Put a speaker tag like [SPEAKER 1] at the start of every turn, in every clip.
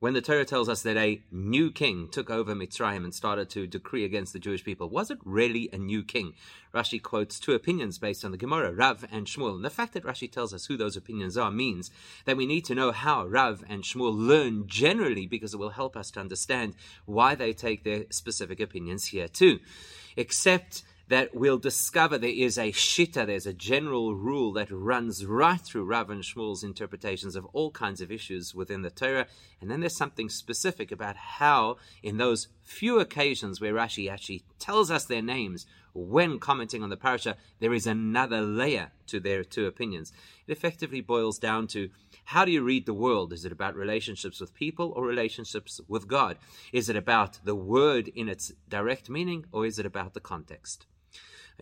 [SPEAKER 1] when the Torah tells us that a new king took over Mitzrayim and started to decree against the Jewish people, was it really a new king? Rashi quotes two opinions based on the Gemara, Rav and Shmuel. And the fact that Rashi tells us who those opinions are means that we need to know how Rav and Shmuel learn generally because it will help us to understand why they take their specific opinions here too. Except that we'll discover there is a shita, there's a general rule that runs right through Rav and Shmuel's interpretations of all kinds of issues within the Torah. And then there's something specific about how, in those few occasions where Rashi actually tells us their names when commenting on the parasha, there is another layer to their two opinions. It effectively boils down to how do you read the world? Is it about relationships with people or relationships with God? Is it about the word in its direct meaning or is it about the context?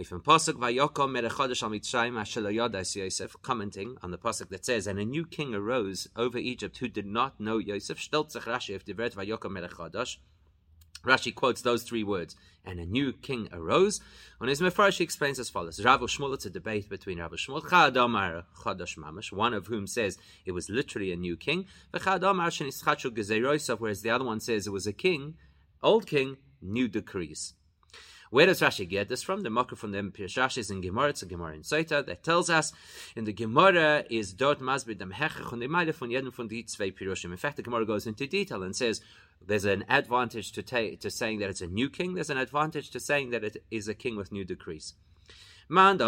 [SPEAKER 1] From pasuk Vayokom Merechodesh Al Mitzrayim Yosef, commenting on the pasuk that says, "And a new king arose over Egypt who did not know Yosef." Rashi if divert Vayokom. Rashi quotes those three words, and a new king arose. On his Mefarish, he explains as follows: Rav Shmuel, it's a debate between Rav Shmuel, Chadamar Chadash Mamash, one of whom says it was literally a new king, whereas the other one says it was a king, old king, new decrees. Where does Rashi get this from? The Makar from the Pirush Rashi is in Gemara, it's a Gemara in Soita that tells us in the Gemara is dort masbid dem hechach und die von jedem von zwei. In fact, the Gemara goes into detail and says there's an advantage to, ta- to saying that it's a new king. There's an advantage to saying that it is a king with new decrees. The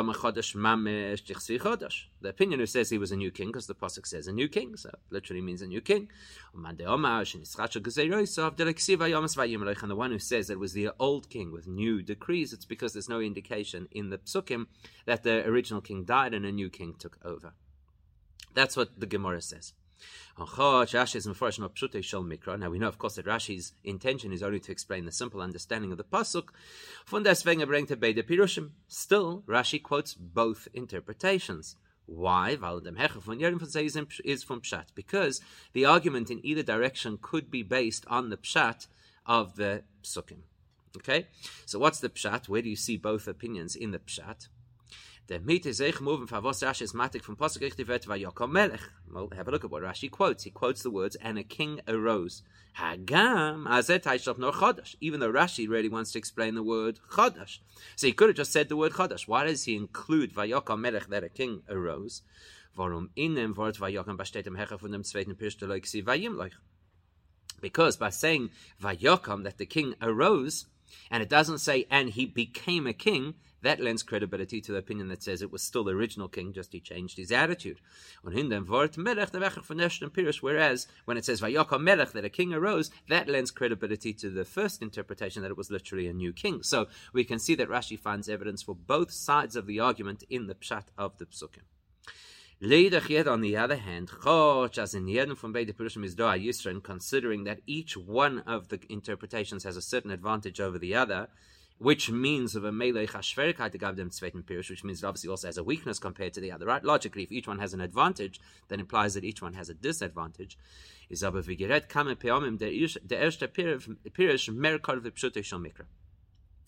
[SPEAKER 1] opinion who says he was a new king, because the pasuk says a new king, so literally means a new king. And the one who says it was the old king with new decrees, it's because there's no indication in the psukim that the original king died and a new king took over. That's what the Gemara says. Now we know, of course, that Rashi's intention is only to explain the simple understanding of the pasuk. Still, Rashi quotes both interpretations. Why? is from pshat. Because the argument in either direction could be based on the pshat of the psukim. Okay, so what's the pshat? Where do you see both opinions in the pshat? The meat is moving for matik from pasuk melech. Well, have a look at what Rashi quotes. He quotes the words, "And a king arose." Hagam azet aishlof nor chodesh. Even though Rashi really wants to explain the word chodesh, so he could have just said the word chodesh. Why does he include vayokom melech that a king arose? Warum in dem Wort Hecher von dem zweiten vayim Because by saying vayokom that the king arose, and it doesn't say and he became a king, that lends credibility to the opinion that says it was still the original king, just he changed his attitude. Whereas when it says Vayaka Melech that a king arose, that lends credibility to the first interpretation that it was literally a new king. So we can see that Rashi finds evidence for both sides of the argument in the pshat of the psukim. Leidach yet, on the other hand, as in from Beit Purushim is Doa Yisrael, considering that each one of the interpretations has a certain advantage over the other, which means of a Melech Hashverikheit Gavdem Tzvetin Pirush, which means it obviously also has a weakness compared to the other. Right? Logically, if each one has an advantage, then implies that each one has a disadvantage. Is aber wie gerät kamen Peomim der erste Pirush mehr kol v'pshute shel mikra.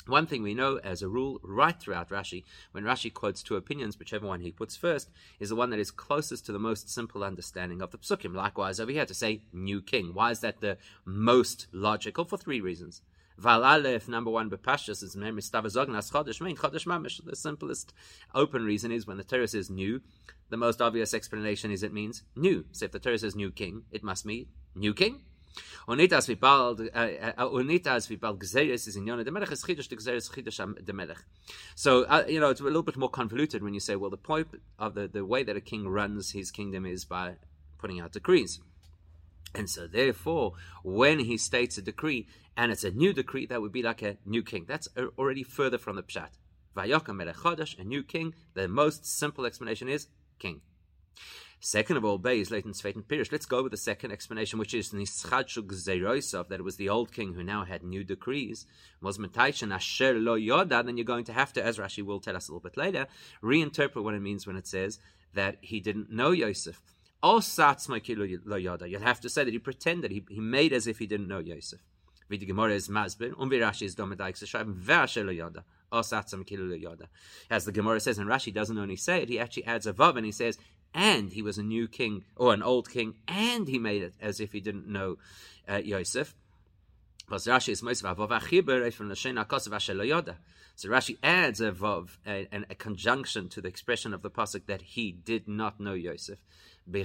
[SPEAKER 1] One thing we know as a rule right throughout Rashi, when Rashi quotes two opinions, whichever one he puts first, is the one that is closest to the most simple understanding of the psukim. Likewise, over here to say new king. Why is that the most logical? For three reasons. Val Aleph, number one, Bepashas is Mistavazognas Chodesh Mein Chodesh Mamish. The simplest open reason is when the Torah says new, the most obvious explanation is it means new. So if the Torah says new king, it must mean new king. Unitas vipal uh, uh, uh, unitas vipal gzeres is in yona the melech is chidush gzeres chidush the melech. So uh, you know it's a little bit more convoluted when you say well the point of the the way that a king runs his kingdom is by putting out decrees. And so, therefore, when he states a decree and it's a new decree, that would be like a new king. That's already further from the pshat. Vayakam melech a new king. The most simple explanation is king. Second of all, Beis Leighton Sveitin Pirish. Let's go with the second explanation, which is Nischadshuk Zeroisov, that it was the old king who now had new decrees. Was Metaishan Asher Lo Yoda, then you're going to have to, as Rashi will tell us a little bit later, reinterpret what it means when it says that he didn't know Yosef. You'll have to say that he pretended, he, he made as if he didn't know Yosef. As the Gemara says, and Rashi doesn't only say it, he actually adds a vav and he says, and he was a new king or an old king, and he made it as if he didn't know uh, Yosef. So Rashi adds a vav, a, a, conjunction to the expression of the pasuk that he did not know Yosef. To as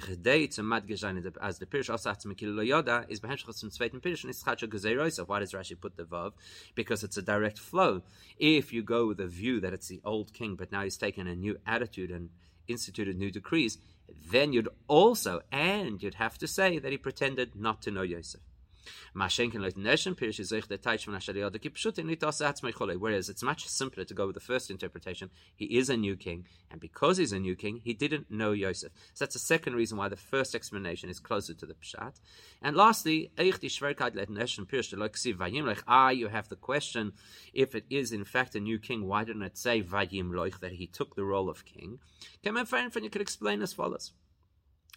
[SPEAKER 1] the pirish also mikil lo yoda is behemshchus from zweiten pirish and it's chacha gezeroisa. Why does Rashi put the vav? Because it's a direct flow. If you go with the view that it's the old king, but now he's taken a new attitude and instituted new decrees, then you'd also and you'd have to say that he pretended not to know Yosef. Whereas it's much simpler to go with the first interpretation. He is a new king, and because he's a new king, he didn't know Yosef. So that's the second reason why the first explanation is closer to the Pshat. And lastly, ah, you have the question if it is in fact a new king, why didn't it say Vayim Loich that he took the role of king? Come on, you could explain as follows.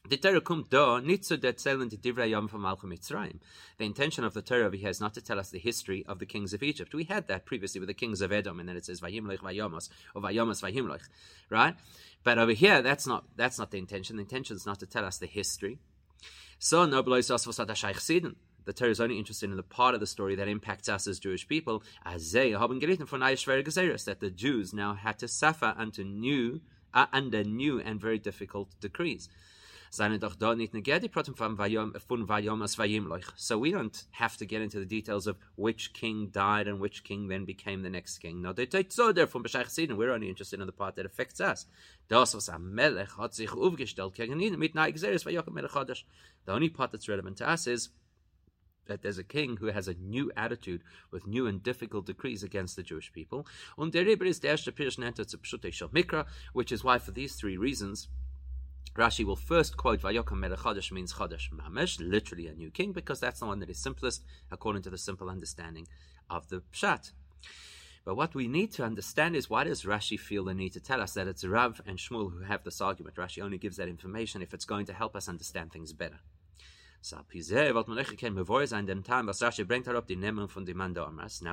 [SPEAKER 1] The Torah nicht zu erzählen die Divrei Yom Malchum Mitzrayim. The intention of the Torah here is not to tell us the history of the kings of Egypt. We had that previously with the kings of Edom, and then it says Vayimlech Vayomos or Vayomos Vayimlech, right? But over here, that's not that's not the intention. The intention is not to tell us the history. So no The Torah is only interested in the part of the story that impacts us as Jewish people. That the Jews now had to suffer under new, uh, under new and very difficult decrees doch da nicht von Vayom as So we don't have to get into the details of which king died and which king then became the next king. No, they take so from Beshach Sidon. We're only interested in the part that affects us. Das was am Melech hat sich aufgestellt gegen ihn mit Melech. The only part that's relevant to us is that there's a king who has a new attitude with new and difficult decrees against the Jewish people. Und der ist der erste Pirsch nennt er zu Mikra, which is why for these three reasons Rashi will first quote Vayokam Melech means Chodesh Mamish, literally a new king, because that's the one that is simplest according to the simple understanding of the Pshat. But what we need to understand is why does Rashi feel the need to tell us that it's Rav and Shmuel who have this argument? Rashi only gives that information if it's going to help us understand things better. Now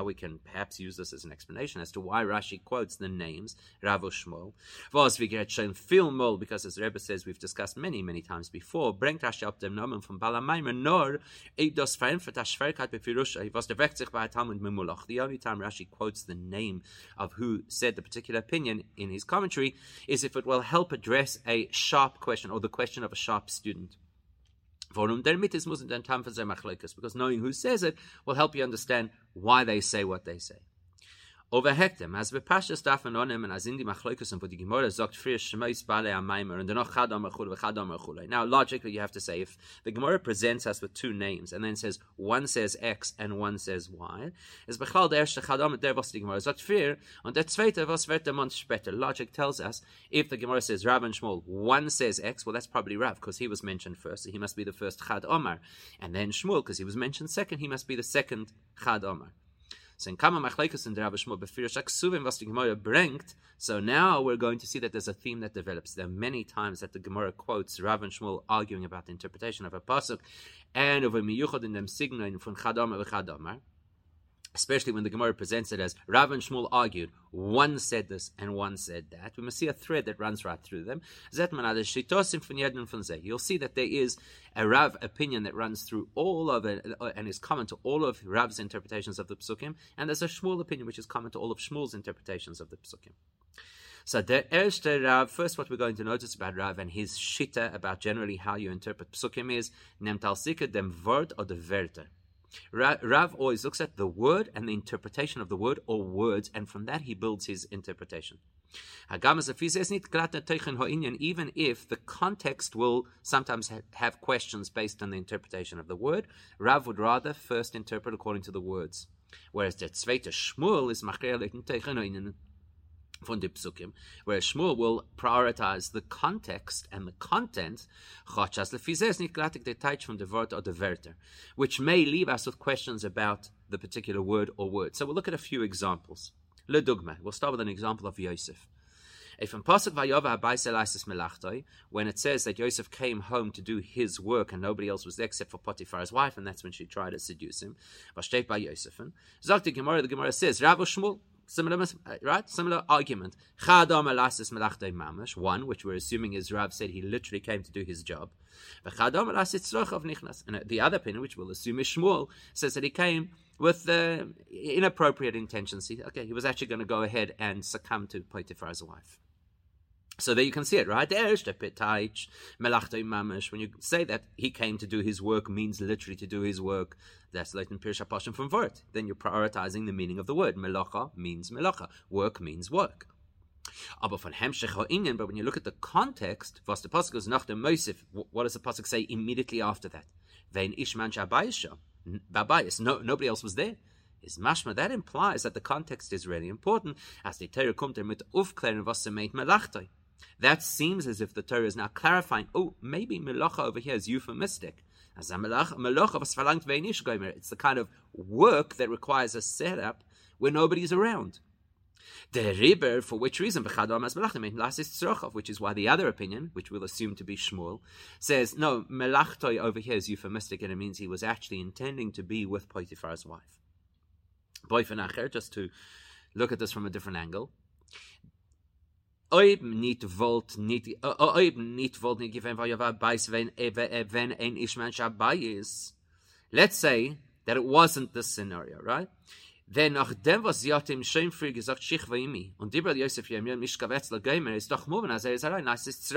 [SPEAKER 1] we can perhaps use this as an explanation as to why Rashi quotes the names Rav Shmuel. Was we get shown viel because as Rebbe says we've discussed many many times before. Bringt Rashi up dem Namen von Balamaimer nor das vereinfacht das Schwierigkeit befirusha. Was der sich bei Talmud Mimulach. The only time Rashi quotes the name of who said the particular opinion in his commentary is if it will help address a sharp question or the question of a sharp student. Because knowing who says it will help you understand why they say what they say. Overhektem, as we pashas dafen onem and as in machloikus and die Gemara sagt frisch shmeis bale amaimer and noch chad amar chule chad amar chule. Now logically you have to say if the Gemara presents us with two names and then says one says X and one says Y, is bechal der erste chad amar der was die Gemara sagt fir and der zweite was wird der später. Logic tells us if the Gemara says Rav and Shmuel, one says X, well that's probably Rav because he was mentioned first, so he must be the first chad amar, and then Shmuel because he was mentioned second, he must be the second chad amar. So in Kama Machlekes and Rav Shmuel Befir Suvim was the Gemara bringt. So now we're going to see that there's a theme that develops. There are many times that the Gemara quotes Rav and Shmuel arguing about the interpretation of a pasuk, and over miyuchad in them signaling from Chadamar v'Chadamar especially when the Gemara presents it as Rav and Shmuel argued, one said this and one said that. We must see a thread that runs right through them. You'll see that there is a Rav opinion that runs through all of it uh, and is common to all of Rav's interpretations of the Psukim, and there's a Shmuel opinion which is common to all of Shmuel's interpretations of the Psukim. So the erste Rav, first what we're going to notice about Rav and his shita about generally how you interpret psukim is nemt al dem word or the werte. Rav always looks at the word and the interpretation of the word or words, and from that he builds his interpretation. Even if the context will sometimes have questions based on the interpretation of the word, Rav would rather first interpret according to the words. Whereas the Tzveite Shmuel is von the Psukim, where Shmuel will prioritize the context and the content, from the word or the verter, which may leave us with questions about the particular word or word. So we'll look at a few examples. Le dogma. We'll start with an example of Yosef. If in Pasuk Vayova Melachtoi, when it says that Yosef came home to do his work and nobody else was there except for Potiphar's wife, and that's when she tried to seduce him, Vashteit by Yosef. Zok the Gemara, the Gemara says, Rav Shmuel, Similar, uh, right? Similar argument. One, which we're assuming is Rav said he literally came to do his job. And the other opinion, which we'll assume is Shmuel, says that he came with uh, inappropriate intentions. Okay, he was actually going to go ahead and succumb to Potiphar's wife. So there you can see it, right? When you say that he came to do his work means literally to do his work, that's in Pirsha Pashim from Vort. Then you're prioritizing the meaning of the word. Melacha means melacha. Work means work. Aber von but when you look at the context, was the pasuk Mosif, what does the pasuk say immediately after that? Vein ishman babayis. No, nobody else was there. Is mashma that implies that the context is really important, as the Torah kommt er mit aufklären was sie meint melachtoi. That seems as if the Torah is now clarifying, oh, maybe melacha over here is euphemistic. It's the kind of work that requires a setup where nobody's around. The riber, for which reason, which is why the other opinion, which we'll assume to be Shmuel, says no, melachtoi over here is euphemistic and it means he was actually intending to be with Potiphar's wife. Boyfenacher, just to look at this from a different angle. Oib nit volt nit oib nit volt nit given weil war bais wenn wenn ein ishman shabayis. Let's say that it wasn't this scenario, right? Then nachdem was sie hat ihm schön früh gesagt, Schich war imi. Und Dibra Yosef Yemir Mishkavetzler Gamer ist doch moving as er ist allein, nice ist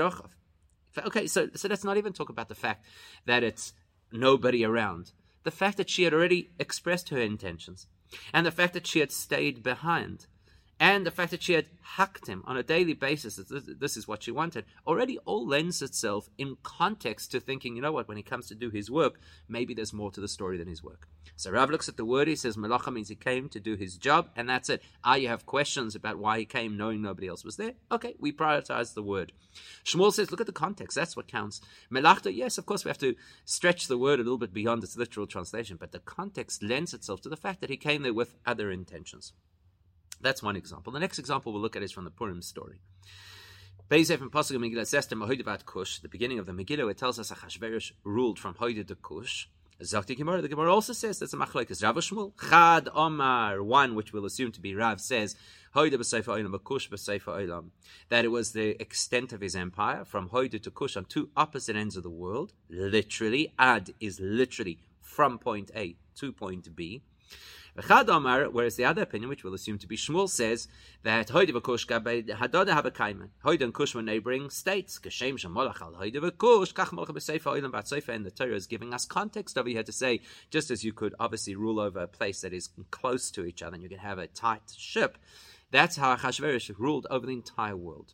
[SPEAKER 1] Okay, so, so let's not even talk about the fact that it's nobody around. The fact that she had already expressed her intentions. And the fact that she had stayed behind and the fact that she had hacked him on a daily basis, this is what she wanted, already all lends itself in context to thinking, you know what, when he comes to do his work, maybe there's more to the story than his work. So Rav looks at the word, he says, Malacha means he came to do his job, and that's it. Ah, you have questions about why he came knowing nobody else was there? Okay, we prioritize the word. Shmuel says, look at the context, that's what counts. Melachta, yes, of course, we have to stretch the word a little bit beyond its literal translation, but the context lends itself to the fact that he came there with other intentions. That's one example. The next example we'll look at is from the Purim story. Beizef and Pasuk Megillah Kush, the beginning of the Megillah, it tells us Achashverosh ruled from Hoida to Kush. Zakti the Gemara also says that's a machlekes Rav Shmuel. Chad Omar, one which we'll assume to be Rav, says Hoida b'Seifa Olam. That it was the extent of his empire from Hoida to Kush on two opposite ends of the world. Literally, Ad is literally from point A to point B. Chad Omar, whereas the other opinion, which we'll assume to be Shmuel, says that Hoide v'Kush Hadada have a kaiman. Hoide and Kush were neighboring states. Kashem Shamolach al Hoide v'Kush Kach Molach Oilam Batseifa. And the Torah is giving us context over here to say, just as you could obviously rule over a place that is close to each other, and you can have a tight ship. That's how Achashverosh ruled over the entire world.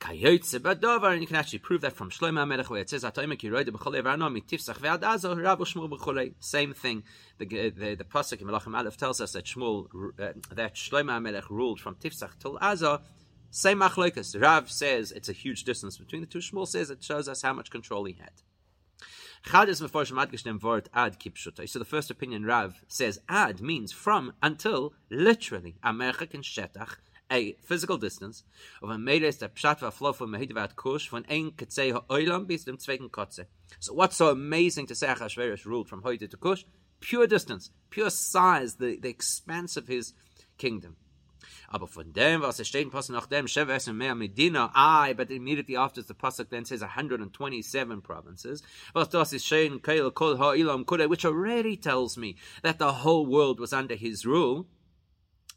[SPEAKER 1] Kayotze Badovar, and you can actually prove that from Shlomo Melech, where it says, Atoimek Yeroide B'cholei V'arno Mitifsach Ve'ad Azo Rav Shmuel B'cholei. Same thing. The the, the pasuk in Melachim Aleph tells us that Shmuel uh, that Shlomo Melech ruled from Tifsach till Azo. Same machlokas. Rav says it's a huge distance between the two. Shmuel says it shows us how much control he had. So the first opinion Rav says ad means from until literally. Amerchak and shetach a physical distance of a meres der pshat va flow from mehidavat kush von ein katzei ha'olam bis dem zweiten kotze. So what's so amazing to say Achashverosh ruled from Hoide to Kush? Pure distance, pure size, the, the expanse of his kingdom. Aber von dem, was es steht Pasuk nach dem, Sheves and Mea Medina, I, but immediately after the Pasuk then says 127 provinces, was das ist schön, Keil Kol Kure, which already tells me that the whole world was under his rule,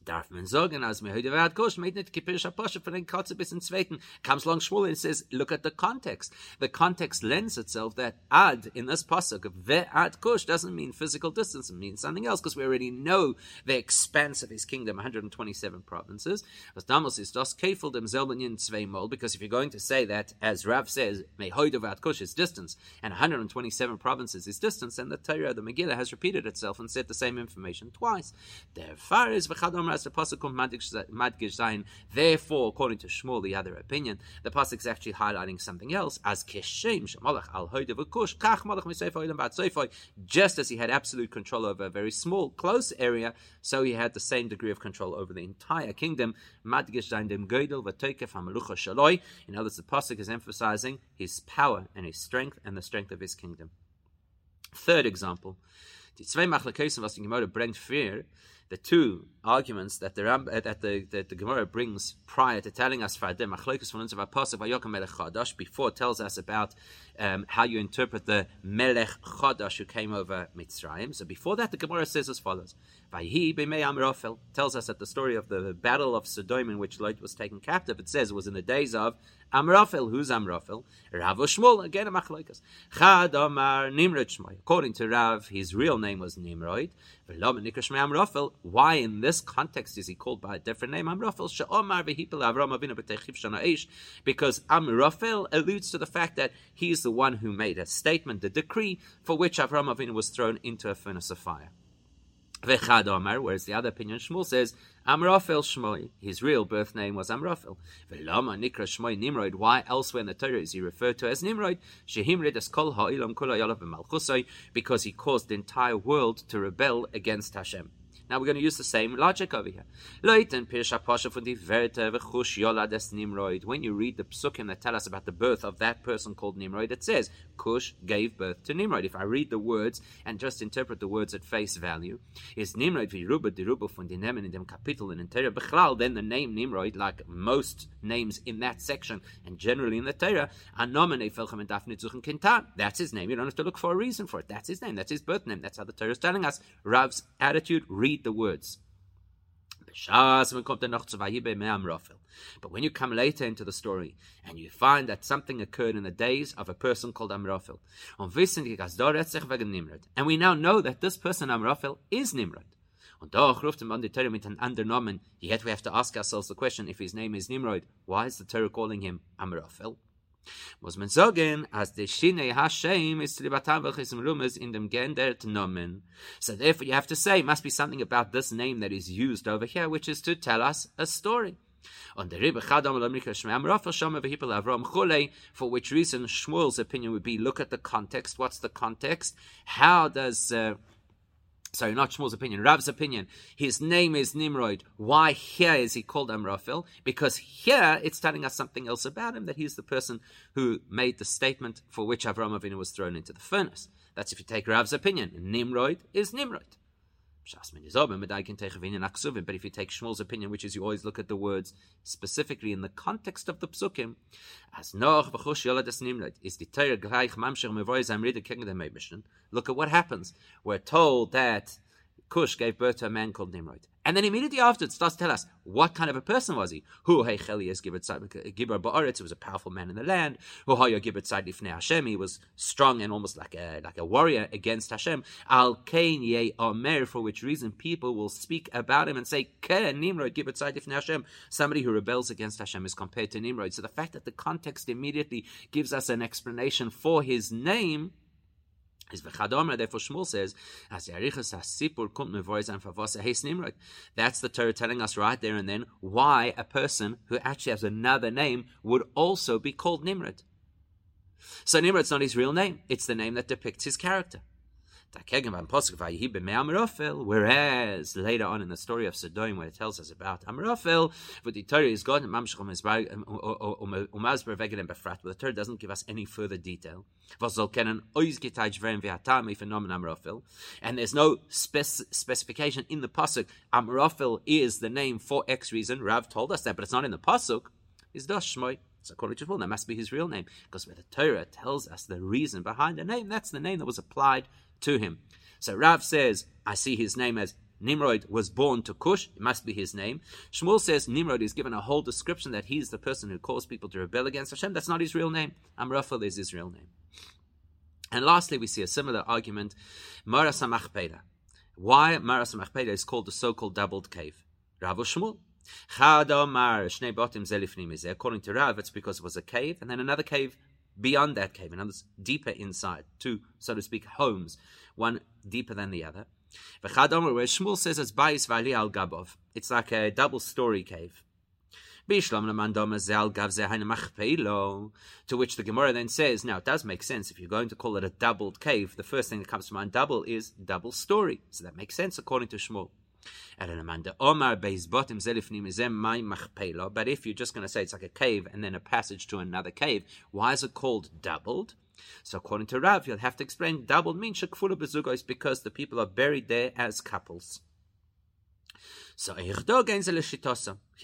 [SPEAKER 1] darf man sagen, als mir heute wird kosh, meint nicht kipirisch apostel von den Kotze bis in Zweiten. Comes along Shmuel and says, look at the context. The context lends itself that ad in this pasuk, ve ad kosh, doesn't mean physical distance, it means something else, because we already know the expanse of his kingdom, 127 provinces. Was damals ist das kefel dem selben in zweimal, because if you're going to say that, as Rav says, me heute wird kosh is distance, and 127 provinces is distance, and the Torah, the Megillah, has repeated itself and said the same information twice. Is as the pasuk comes madgish zayin. Therefore, according to Shmuel, the other opinion, the pasuk is actually highlighting something else as kishem shemalach al hoidev kach malach Just as he had absolute control over a very small, close area, so he had the same degree of control over the entire kingdom. Madgish zayin dem goydel v'toikef hamalucha shaloi. In other words, the pasuk is emphasizing his power and his strength and the strength of his kingdom. Third example. Die zwei Machlakosen, was die Gemara bringt für, the two arguments that the Ram, that the that the Gemara brings prior to telling us Fadim Machlokes from of Pasuk Vayokam Melech Chadash before tells us about um, how you interpret the Melech Chadash who came over Mitzrayim. So before that, the Gemara says as follows: Vayhi b'mei tells us that the story of the battle of Sodom in which Lot was taken captive. It says it was in the days of Amrafel. Who's Amrafel? Rav Shmuel again a Machlokes. Chad Omar Nimrod Shmoy. According to Rav, his real name was Nimrod. Why in this context is he called by a different name? Amrafel she'omar v'hipel Avram Avinu b'teichiv shana because Amrafel alludes to the fact that he is the one who made a statement, the decree for which Avram Avinu was thrown into a furnace of fire. Vechad whereas the other opinion, Shmuel says, Amrafel Shmoy, his real birth name was Amrafel. Velama Nikra Nimrod, why elsewhere in the Torah is he referred to as Nimrod? Shehimrid es kol ha'ilam kula yalav because he caused the entire world to rebel against Hashem. Now we're going to use the same logic over here. When you read the psukim that tell us about the birth of that person called Nimrod, it says Cush gave birth to Nimrod. If I read the words and just interpret the words at face value, is Nimrod viruba diruba von den in dem Kapitel in the Torah bechlal, then the name Nimrod, like most names in that section and generally in the Torah, That's his name. You don't have to look for a reason for it. That's his name. That's his birth name. That's how the Torah is telling us. Rav's attitude, read read the words. But when you come later into the story and you find that something occurred in the days of a person called Amrafel, and we now know that this person Amrafel is Nimrod. Und doch ruft him on the Torah mit an anderen Yet we have to ask ourselves the question: If his name is Nimrod, why is the Torah calling him Amrafel? Muss man sagen, als der Shine Hashem ist die Batavachis Rumes in dem Gendert Nomen. So therefore you have to say, must be something about this name that is used over here, which is to tell us a story. On the Rebbe Chadam Lamrika Shmeam Rafa Shama Vehipel Avram Chule, for which reason Shmuel's opinion would be look at the context. What's the context? How does uh, sorry, not Shmuel's opinion, Rav's opinion. His name is Nimrod. Why here is he called Amrafel? Because here it's telling us something else about him, that he's the person who made the statement for which Avram Avinu was thrown into the furnace. That's if you take Rav's opinion. Nimrod is Nimrod. But if you take Shmuel's opinion, which is you always look at the words specifically in the context of the psukim, as noch v'chush yoladas nimrod is the Torah gleich mamshir mevoy zamrida king the Look at what happens. We're told that Cush gave birth to a man called Nimrod. And then immediately after it starts to tell us what kind of a person was he. Who Heichelias Gibber Ba'aretz, he was a powerful man in the land. Who Haya Gibber Tzadifne Hashem, he was strong and almost like a like a warrior against Hashem. Al Kain Ye Omer, for which reason people will speak about him and say, Ke Nimrod Gibber Tzadifne Hashem. Somebody who rebels against Hashem is compared to Nimrod. So the fact that the context immediately gives us an explanation for his name is v'chadomer. Therefore, Shmuel says, "As yarichas hasipur kumt mevoiz and favasa heis nimrod." That's the Torah telling us right there and then why a person who actually has another name would also be called Nimrod. So Nimrod's not his real name; it's the name that depicts his character. Whereas later on in the story of Sodom, where it tells us about Amrafel, with the Torah is God, um, um, um, but the Torah doesn't give us any further detail. And there's no spec- specification in the pasuk. Amrafel is the name for X reason. Rav told us that, but it's not in the pasuk. Is das Shmoy? So according to Shmuel, that must be his real name because where the Torah tells us the reason behind the name, that's the name that was applied to him. So Rav says, I see his name as Nimrod was born to Cush, it must be his name. Shmuel says Nimrod is given a whole description that he's the person who caused people to rebel against Hashem. That's not his real name. Amraphel is his real name. And lastly, we see a similar argument, Maras HaMachpelah. Why Maras HaMachpelah is called the so-called doubled cave? Rav Shmuel. According to Rav, it's because it was a cave, and then another cave beyond that cave, in other words, deeper inside, two, so to speak, homes, one deeper than the other. Where Shmuel says it's Bais Vali al Gabov. It's like a double story cave. To which the Gemara then says, now it does make sense. If you're going to call it a doubled cave, the first thing that comes to mind double is double story. So that makes sense according to Shmuel. But if you're just going to say it's like a cave and then a passage to another cave, why is it called doubled? So according to Rav, you'll have to explain doubled means bezugos because the people are buried there as couples. So here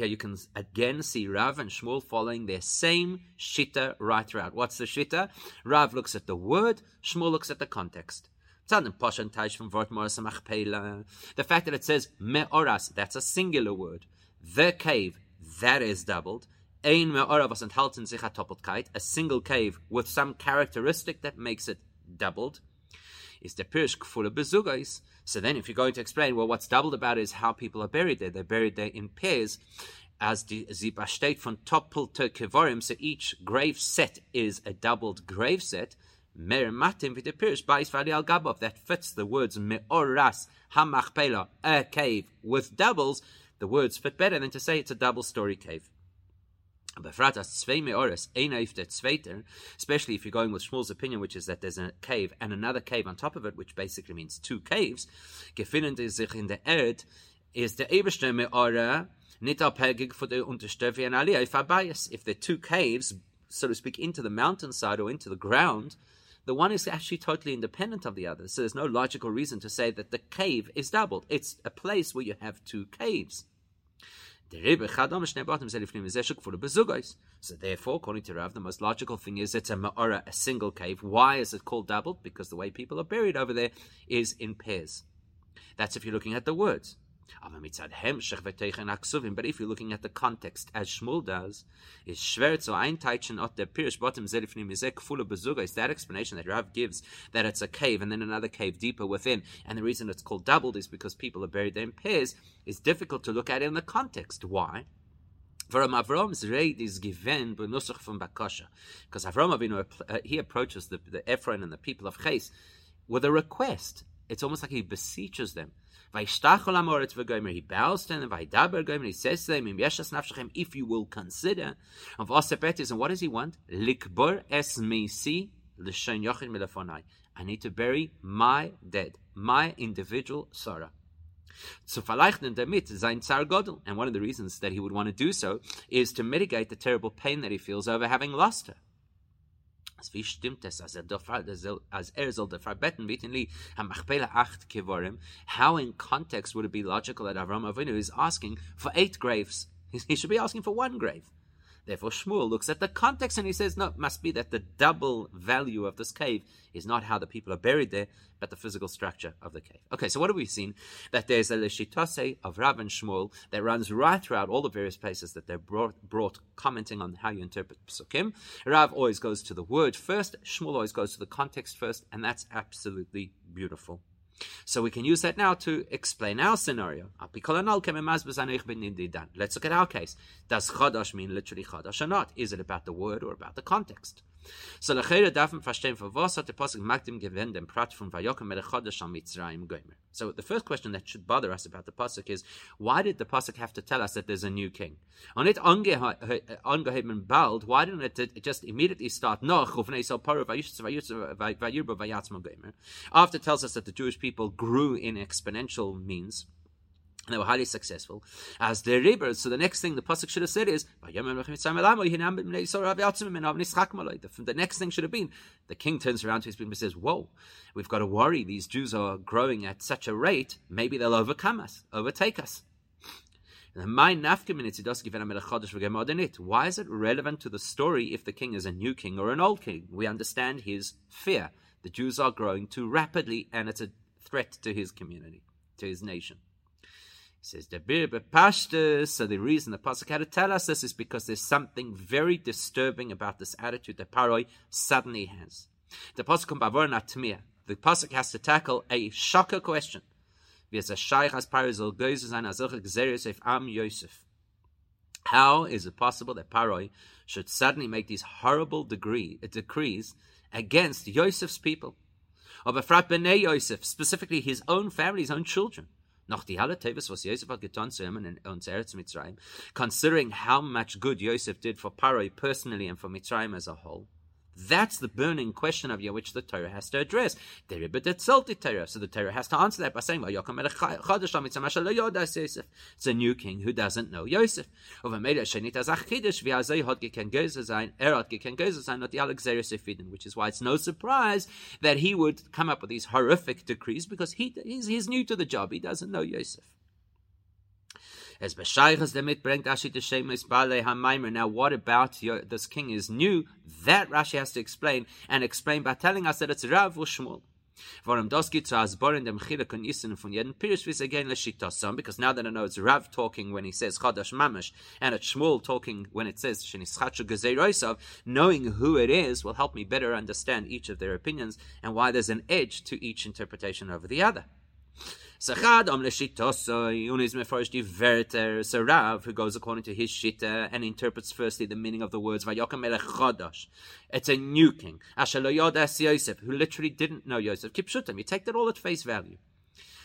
[SPEAKER 1] you can again see Rav and Shmuel following their same shita right throughout. What's the shita? Rav looks at the word, Shmuel looks at the context. The fact that it says me'oras, that's a singular word. The cave, that is doubled. Ein me'ora was enthalten sich a single cave with some characteristic that makes it doubled. Is the pirish kfula bezugais. So then, if you're going to explain, well, what's doubled about is how people are buried there. They're buried there in pairs, as the Zibastate von Topel to Kevorim. So each grave set is a doubled grave set. Mer matim v'tepirish ba'is v'ali al gabov. That fits the words me'oras hamachpela, a cave with doubles. The words fit better than to say it's a double story cave. Especially if you're going with Shmuel's opinion, which is that there's a cave and another cave on top of it, which basically means two caves. Gefinnen sich in der Erd is the Eberste Me'ora nicht abhängig von der Unterstöfe and Aliyah if If they're two caves, so to speak, into the mountainside or into the ground, the one is actually totally independent of the other. So there's no logical reason to say that the cave is doubled. It's a place where you have two caves. So therefore, according to Rav, the most logical thing is it's a ma'ora, a single cave. Why is it called doubled? Because the way people are buried over there is in pairs. That's if you're looking at the words. But if you're looking at the context, as Shmuel does, is schwer zu einteichen ot der Pirish bottom zelifnim is kfula bezuga. Is that explanation that Rav gives that it's a cave and then another cave deeper within, and the reason it's called doubled is because people are buried there in pairs. Is difficult to look at in the context. Why? Because Avram Avinu uh, he approaches the, the Ephron and the people of Ches with a request. It's almost like he beseeches them. He bows to them, he says to them, if you will consider, of Osepetis, and what does he want? Likbor es meisi l'shen yochin milafonai. I need to bury my dead, my individual Sarah. So damit sein Tsar Godel. And one of the reasons that he would want to do so is to mitigate the terrible pain that he feels over having lost her. Kevorim? How in context would it be logical that Avram Avinu is asking for eight graves? He should be asking for one grave. Therefore, Shmuel looks at the context and he says, no, it must be that the double value of this cave is not how the people are buried there, but the physical structure of the cave. Okay, so what have we seen? That there's a Leshitase of Rav and Shmuel that runs right throughout all the various places that they're brought, brought commenting on how you interpret Psukim. Rav always goes to the word first, Shmuel always goes to the context first, and that's absolutely beautiful. So we can use that now to explain our scenario. Let's look at our case. Does chadash mean literally chadash or not? Is it about the word or about the context? So the first question that should bother us about the Pasuk is, why did the Pasuk have to tell us that there's a new king? On it angeheben bald, why didn't it just immediately start, after it tells us that the Jewish people grew in exponential means, they were highly successful as the rivers. So the next thing the pasuk should have said is the next thing should have been the king turns around to his people and says, "Whoa, we've got to worry. These Jews are growing at such a rate. Maybe they'll overcome us, overtake us." Why is it relevant to the story if the king is a new king or an old king? We understand his fear. The Jews are growing too rapidly, and it's a threat to his community, to his nation says the bepashtus. So the reason the pasuk had to tell us this is because there's something very disturbing about this attitude that Paroi suddenly has. The pasuk atmir. The pasuk has to tackle a shocker question. How is it possible that Paroi should suddenly make these horrible degree, uh, decrees against Yosef's people? Of Efrat b'nei Yosef, specifically his own family, his own children. Noch die Tevis was getan in Eretz Mitzrayim, considering how much good Yosef did for Paroi personally and for Mitzrayim as a whole, that's the burning question of you which the Torah has to address. So the Torah has to answer that by saying, It's a new king who doesn't know Yosef. Which is why it's no surprise that he would come up with these horrific decrees because he, he's, he's new to the job. He doesn't know Yosef. As Beshaychas damit bringt Rashi the Shemes Bale HaMaimer. Now, what about your, this king is new? That Rashi has to explain, and explain by telling us that it's Rav again Leshitasom, because now that I know it's Rav talking when he says Chadash Mamash, and it's Shmuel talking when it says Shenischachu Gezeiroisov, knowing who it is will help me better understand each of their opinions and why there's an edge to each interpretation over the other. Sachad om leshitosoi, un is meforish di verter, so Rav, who goes according to his shita and interprets firstly the meaning of the words melech chodosh. It's a new king. Asher lo yodas Yosef, who literally didn't know Yosef. Kipshutim, you take that all at face value.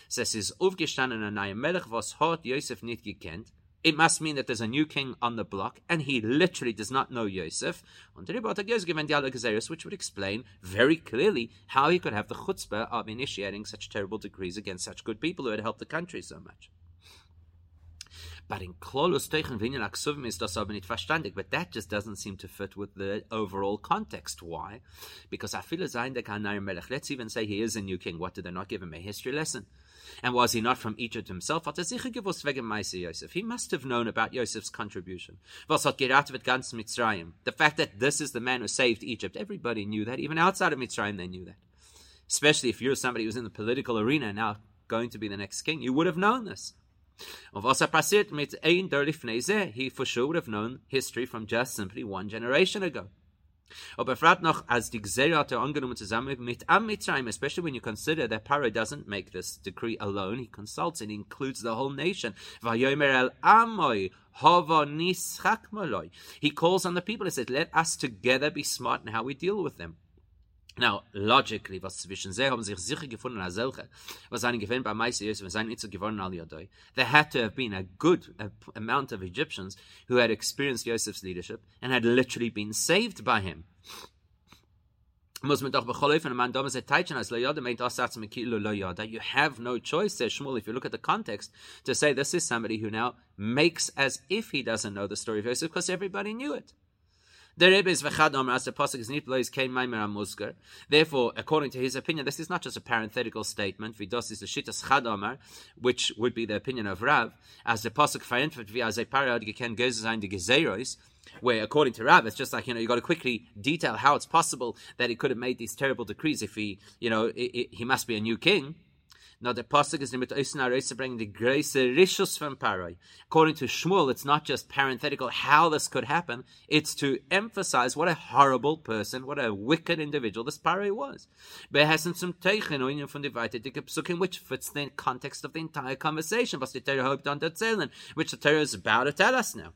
[SPEAKER 1] Says his uvgestanden an melech was hot Yosef nit gekent, it must mean that there's a new king on the block, and he literally does not know Yosef. Which would explain very clearly how he could have the chutzpah of initiating such terrible decrees against such good people who had helped the country so much. But in. But that just doesn't seem to fit with the overall context. Why? Because Afila Zayin de Melech. Let's even say he is a new king. What did they not give him a history lesson? And was he not from Egypt himself? Er he must have known about Yosef's contribution. The fact that this is the man who saved Egypt, everybody knew that. Even outside of Mitzrayim, they knew that. Especially if you're somebody who's in the political arena and now going to be the next king, you would have known this. He for sure would have known history from just simply one generation ago. Aber frat noch, als die Gzera er angenommen zusammen mit Am especially when you consider that Paro doesn't make this decree alone, he consults and includes the whole nation. Vayomer el Amoy, nischak. He calls on the people, he says, let us together be smart in how we deal with them. Now, logically, was zwischen sie haben sich sicher gefunden als solche, was einen gewinnt bei Meister Yosef, was einen nicht so gewonnen all Yadoi. There had to have been a good amount of Egyptians who had experienced Yosef's leadership and had literally been saved by him. Muss man doch becholfen, man damals a er teitchen as loyada meint asatz mekilo loyada. You have no choice, says Shmuel, if you look at the context, to say this is somebody who now makes as if he doesn't know the story of Yosef because everybody knew it. The Rebbe is v'chad as the pasuk is came maimer amusker. Therefore, according to his opinion, this is not just a parenthetical statement. Vidos is the shittas chad which would be the opinion of Rav, as the pasuk as a parad geken goes sein die gezeros. Where, according to Rav, it's just like you know you got to quickly detail how it's possible that he could have made these terrible decrees if he, you know, it, it, he must be a new king. Now the pasuk is mit Oisna bringing the grace rishus from Paroi. According to Shmuel, it's not just parenthetical how this could happen; it's to emphasize what a horrible person, what a wicked individual this Paroi was. Zum Teichen oinen von die weiterdicke psukim, which fits the context of the entire conversation, was the Torah hoped on which the Torah is about to tell us now.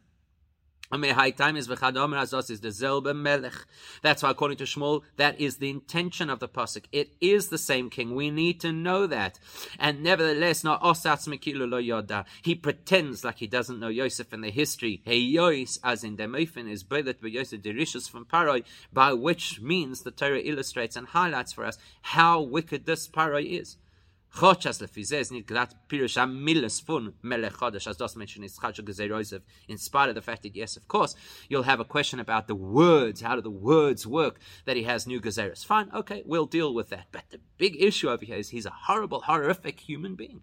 [SPEAKER 1] That's why, according to Shmuel, that is the intention of the pasuk. It is the same king. We need to know that. And nevertheless, not lo. He pretends like he doesn't know Yosef and the history. He Heyois, as in Demofin, is belet Yosef derishus from Paroi, by which means the Torah illustrates and highlights for us how wicked this Paroi is. Chochas lefize is nicht glatt pirush milles fun melech as das mentioned is chachal gezeroisev, in spite of the fact that, yes, of course, you'll have a question about the words, how do the words work, that he has new gezeros. Fine, okay, we'll deal with that. But the big issue over here is he's a horrible, horrific human being.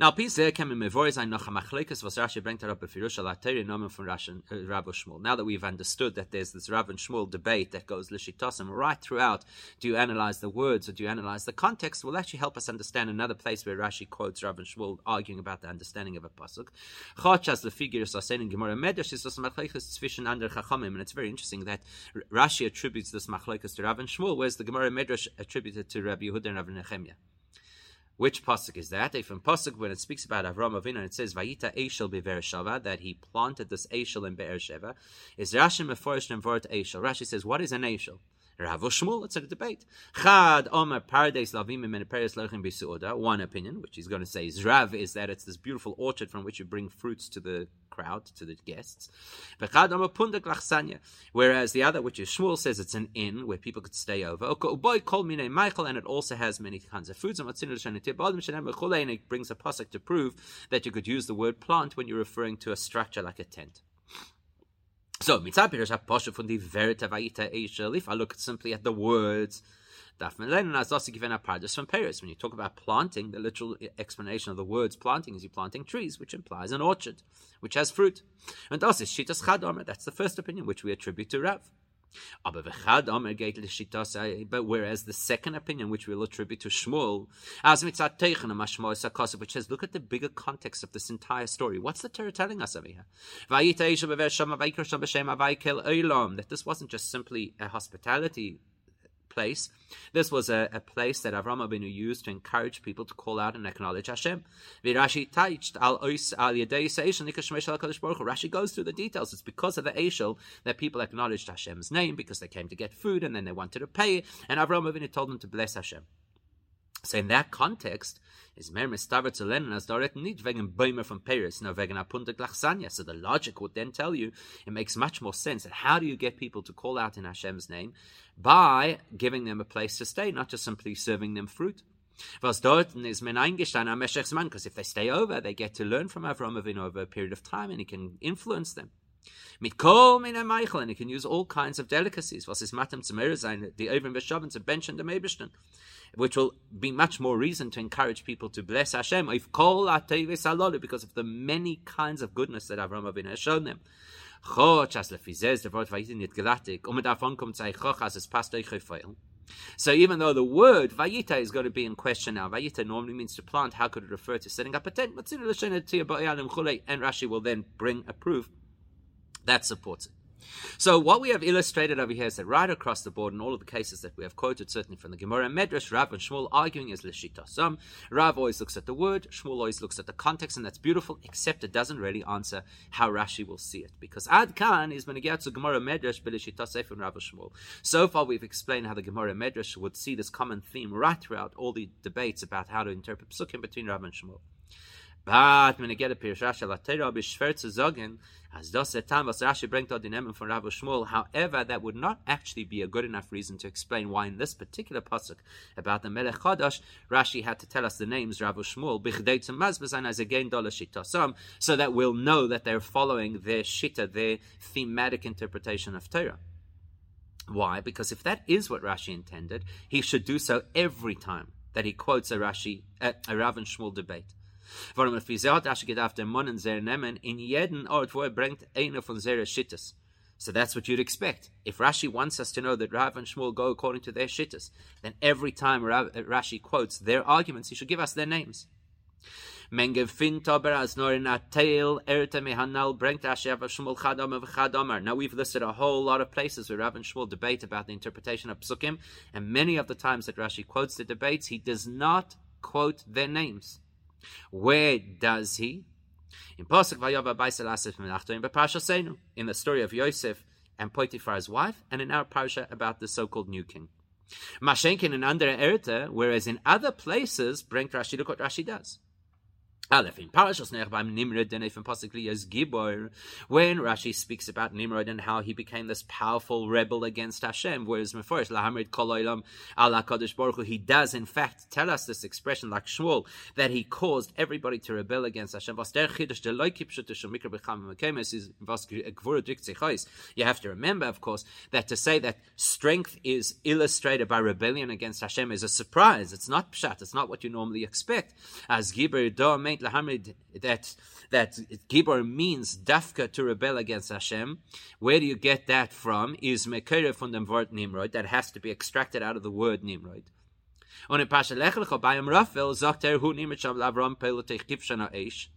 [SPEAKER 1] Now, Pisa came in Mevoris ein noch a machlekes was Rashi bringt up befirusha la teri nomen from Rashi uh, Rav Shmuel. Now that we've understood that there's this and Shmuel debate that goes lishitosim right throughout, do you analyze the words or do you analyze the context? Will actually help us understand another place where Rashi quotes and Shmuel arguing about the understanding of a pasuk. Chachas are saying in Gemara Medrash is this machlekes zwischen under chachamim, and it's very interesting that Rashi attributes this machlekes to and Shmuel, whereas the Gemara Medrash attributed to Rabbi Yehuda and Rav Nechemia. Which pasuk is that? A from pasuk when it speaks about Avram Avinu, and it says Vayita Eshel Shava that he planted this Eshel in Be'er Sheva. Is Rashi Meforish Nemvort Eshel? Rashi says, what is an Eshel? Rav Shmuel, it's a debate. Chad Omer Pardes Lavim Meniperes Lechim Bisuoda. One opinion, which he's going to say is Rav, is that it's this beautiful orchard from which you bring fruits to the crowd, to the guests. Whereas the other, which is Shmuel, says it's an inn where people could stay over. Boy called me Michael, and it also has many kinds of foods. And it brings a pasuk to prove that you could use the word plant when you're referring to a structure like a tent. So, mitzah pirish ha from the verita vayita if I look simply at the words, Daf melena nazos to give an analysis from Paris. When you talk about planting, the literal explanation of the words planting is you're planting trees, which implies an orchard, which has fruit. And. That's the first opinion which we attribute to Rav. But whereas the second opinion, which we'll attribute to Shmuel, which says, look at the bigger context of this entire story. What's the Torah telling us over here? That this wasn't just simply a hospitality place. This was a, a place that Avram Avinu used to encourage people to call out and acknowledge Hashem. Rashi goes through the details. It's because of the Eshel that people acknowledged Hashem's name because they came to get food and then they wanted to pay, and Avram Avinu told them to bless Hashem. So in that context, is mer mistaver zu lernen as dort nicht wegen von Paris, no wegen Apunta Glachsanya. So the logic would then tell you, it makes much more sense that how do you get people to call out in Hashem's name? By giving them a place to stay, not just simply serving them fruit. Was dort is men eingestanden am Meshech's because if they stay over, they get to learn from Avram Avinu over a period of time and he can influence them. Mit kol min Michael, and he can use all kinds of delicacies. Was is matem zu sein, the Ovim Beshaven to bench and the Mebishten which will be much more reason to encourage people to bless Hashem because of the many kinds of goodness that Avram Avinu has shown them. So even though the word vayita is going to be in question now, vayita normally means to plant. How could it refer to setting up a tent? And Rashi will then bring a proof that supports it. So what we have illustrated over here is that right across the board in all of the cases that we have quoted, certainly from the Gemara Medrash, Rav and Shmuel arguing is Lishita. Some Rav always looks at the word, Shmuel always looks at the context, and that's beautiful, except it doesn't really answer how Rashi will see it. Because Ad Khan is to Gemara Medrash, Bilishita Seif and Rav and Shmuel. So far we've explained how the Gemara Medrash would see this common theme right throughout all the debates about how to interpret Psukim between Rav and Shmuel. But when I get a Pirush Rashi la Torah b'shver zu as das etam was Rashi bringt dort in Emen von Rav Shmuel. However, that would not actually be a good enough reason to explain why in this particular pasuk about the Melech Chadash, Rashi had to tell us the names Rav Shmuel bichdei to mazbezan as again dollar shitasam, so that we'll know that they're following their shita, their thematic interpretation of Torah. Why? Because if that is what Rashi intended, he should do so every time that he quotes a Rashi, a, a Rav and Shmuel debate. Warum er Mann nehmen, in jeden Ort, wo er bringt, eine von Shittas. So that's what you'd expect. If Rashi wants us to know that Rav and Shmuel go according to their shittas, then every time Rav, uh, Rashi quotes their arguments, he should give us their names. In. Now we've listed a whole lot of places where Rav and Shmuel debate about the interpretation of psukim, and many of the times that Rashi quotes the debates, he does not quote their names. Where does he? In Pasuk Vayava Baisel Asif Menachto Bepasha in the story of Yosef and Potiphar's wife, and in our parsha about the so-called new king. Mashenkin and under Erta, whereas in other places, bring Rashi, look what Rashi does. Aleph in Parashas Nech beim Nimrod, then even possibly as Gibor, when Rashi speaks about Nimrod and how he became this powerful rebel against Hashem, whereas Meforish Lahamrid Koloilam Allah Kadosh Baruch Hu, he does in fact tell us this expression like Shmuel that he caused everybody to rebel against Hashem. Eh, you have to remember, of course, that to say that strength is illustrated by rebellion against Hashem is a surprise. It's not pshat. It's not what you normally expect. As Gibor Domain lahamid that that gibor means dafka to rebel against Hashem. Where do you get that from? Is mekere from the word Nimrod that has to be extracted out of the word Nimrod. Pasha hu nimmt sham Avram pelotech eish.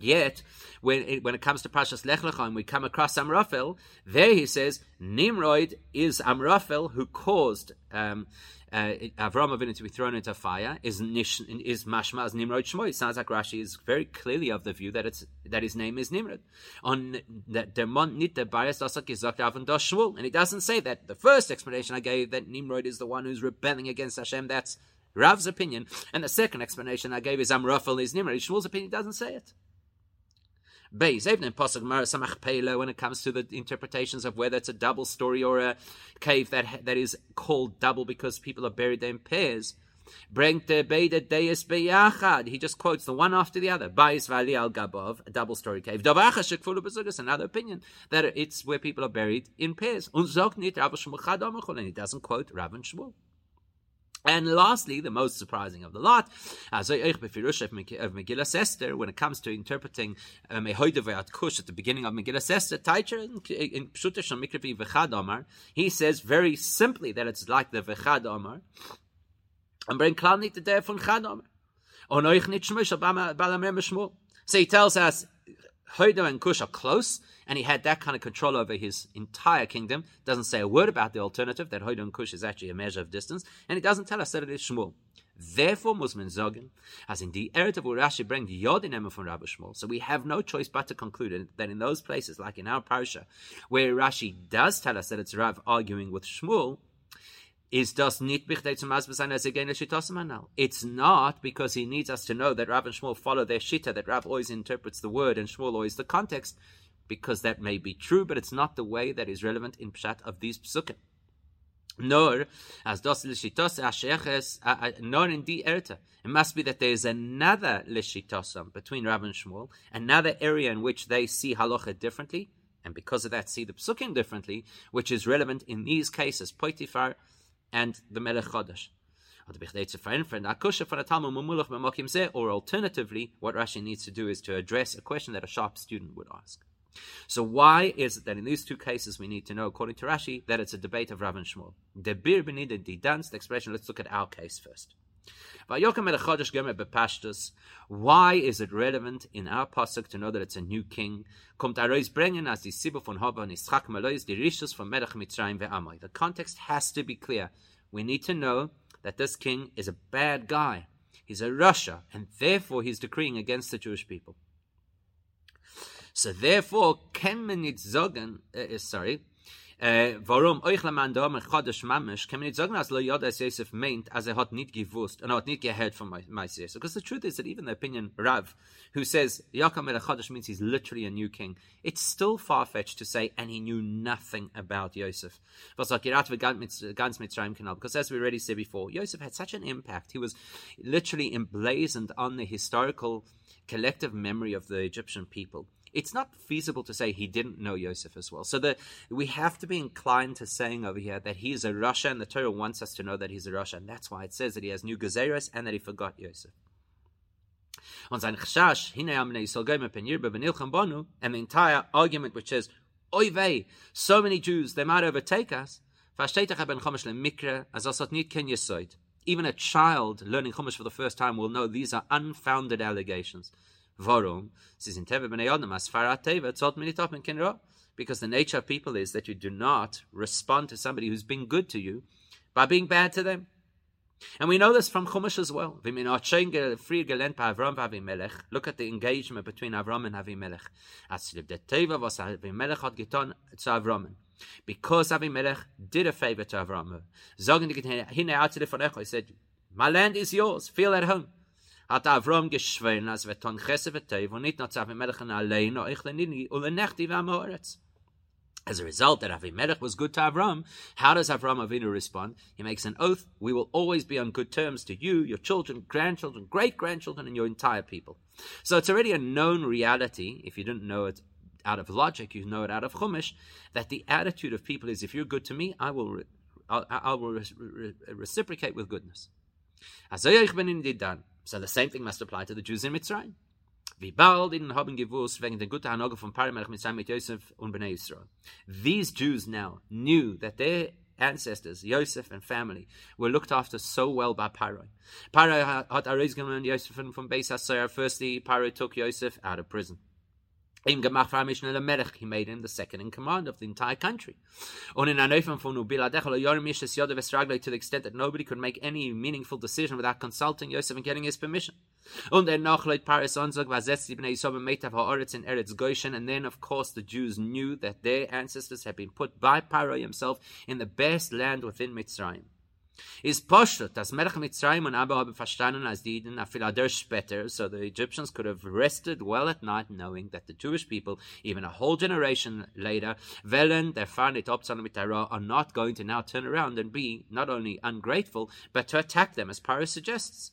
[SPEAKER 1] Yet, when it, when it comes to Pashas Lech Lecha and we come across Amraphel, there he says Nimrod is Amraphel who caused um, uh, Avram Avinu to be thrown into fire is nish, is mashma as Nimrod Shmoy. Sounds like Rashi is very clearly of the view that it's that his name is Nimrod. On that Dermont nit the bias Shmuel, and he doesn't say that. The first explanation I gave that Nimrod is the one who's rebelling against Hashem. That's Rav's opinion, and the second explanation I gave is Amraphel is Nimrod. Shmuel's opinion doesn't say it. Beis, even in Pasuk Mara Samach Pelo, when it comes to the interpretations of whether it's a double story or a cave that that is called double because people are buried there in pairs. He just quotes the one after the other. Bais Valley Al Gabov, a double story cave. Another opinion that it's where people are buried in pairs. And he doesn't quote Rav and Shmuel. And lastly, the most surprising of the lot, as of Megillah when it comes to interpreting Mehoidev um, Kush at the beginning of Megillah Esther, Taicher in he says very simply that it's like the Vechad Omar. And bring klar nicht der von Chad Omar. So he tells us, Hoidev and Kush are close, and he had that kind of control over his entire kingdom. Doesn't say a word about the alternative that Hoidon Kush is actually a measure of distance, and he doesn't tell us that it is Shmuel. Therefore, Muslim Zogan, as in the Eretz of Urashi bring Yodin from Rabbi Shmuel. So we have no choice but to conclude that in those places, like in our parsha, where Rashi does tell us that it's Rav arguing with Shmuel, is das nicht wichtig zum Masbesein as again. It's not because he needs us to know that Rav and Shmuel follow their shita, that Rav always interprets the word and Shmuel always the context because that may be true, but it's not the way that is relevant in Pshat of these Psukim. Nor, as dos lishitos asheches, uh, uh, nor in the erta. It must be that there is another lishitosam between Rav and Shmuel, another area in which they see halacha differently, and because of that see the psukim differently, which is relevant in these cases, Poitifar and the Melech Chodesh. Or alternatively, what Rashi needs to do is to address a question that a sharp student would ask. So why is it that in these two cases we need to know, according to Rashi, that it's a debate of Rav and Shmuel? The bir benida the dance, the expression, let's look at our case first. Why is it relevant in our pasuk to know that it's a new king? The context has to be clear. We need to know that this king is a bad guy. He's a Rasha, and therefore he's decreeing against the Jewish people. So therefore, ken man nit sagen, uh, sorry, Uh, warum euch la man da mit chodesh mamish kann man nicht sagen as lo yod as Yosef meint as er hat nicht gewusst und er hat nicht gehört von my because the truth is that even the opinion Rav who says Yaakov el chodesh means he's literally a new king it's still far-fetched to say and he knew nothing about Yosef. Was sagt gerat ganz Mitzrayim canal because as we already said before Yosef had such an impact. He was literally emblazoned on the historical collective memory of the Egyptian people it's not feasible to say he didn't know Yosef as well. So we have to be inclined to saying over here that he is a Rasha, and the Torah wants us to know that he's a Rasha, and that's why it says that he has new Gezeres and that he forgot Yosef. And the entire argument which says, oy vey, so many Jews, they might overtake us. Even a child learning Chumash for the first time will know these are unfounded allegations. Kinra. Because the nature of people is that you do not respond to somebody who's been good to you by being bad to them. And we know this from Chumash as well. Look at the engagement between Avram and Avimelech. Because Avimelech did a favor to Avram. He said, My land is yours, feel at home hat als wir ton nicht allein, ich lenini, lenechti. As a result, that Avimelech was good to Avram. How does Avram Avinu respond? He makes an oath: "We will always be on good terms to you, your children, grandchildren, great grandchildren, and your entire people." So it's already a known reality. If you didn't know it out of logic, you know it out of Chumash. That the attitude of people is: "If you're good to me, I will, re- I, I will re- re- reciprocate with goodness." So the same thing must apply to the Jews in Mitzrayim. Wegen der guten von Paramelech Mitzrayim mit Yosef und Bnei Yisrael. These Jews now knew that their ancestors, Yosef and family, were looked after so well by Paro. Paro had Arizgan and Yosef from Beis HaSoyer. Firstly, Paro took Yosef out of prison. He made him the second in command of the entire country. To the extent that nobody could make any meaningful decision without consulting Yosef and getting his permission. Und Paris Onzog and then of course the Jews knew that their ancestors had been put by Paro himself in the best land within Mitzrayim. Is poshut, dass Melech Mitzrayim und Abba haben verstanden als die später, so the Egyptians could have rested well at night knowing that the Jewish people, even a whole generation later, Velen, their found it mit are not going to now turn around and be not only ungrateful, but to attack them, as Paris suggests.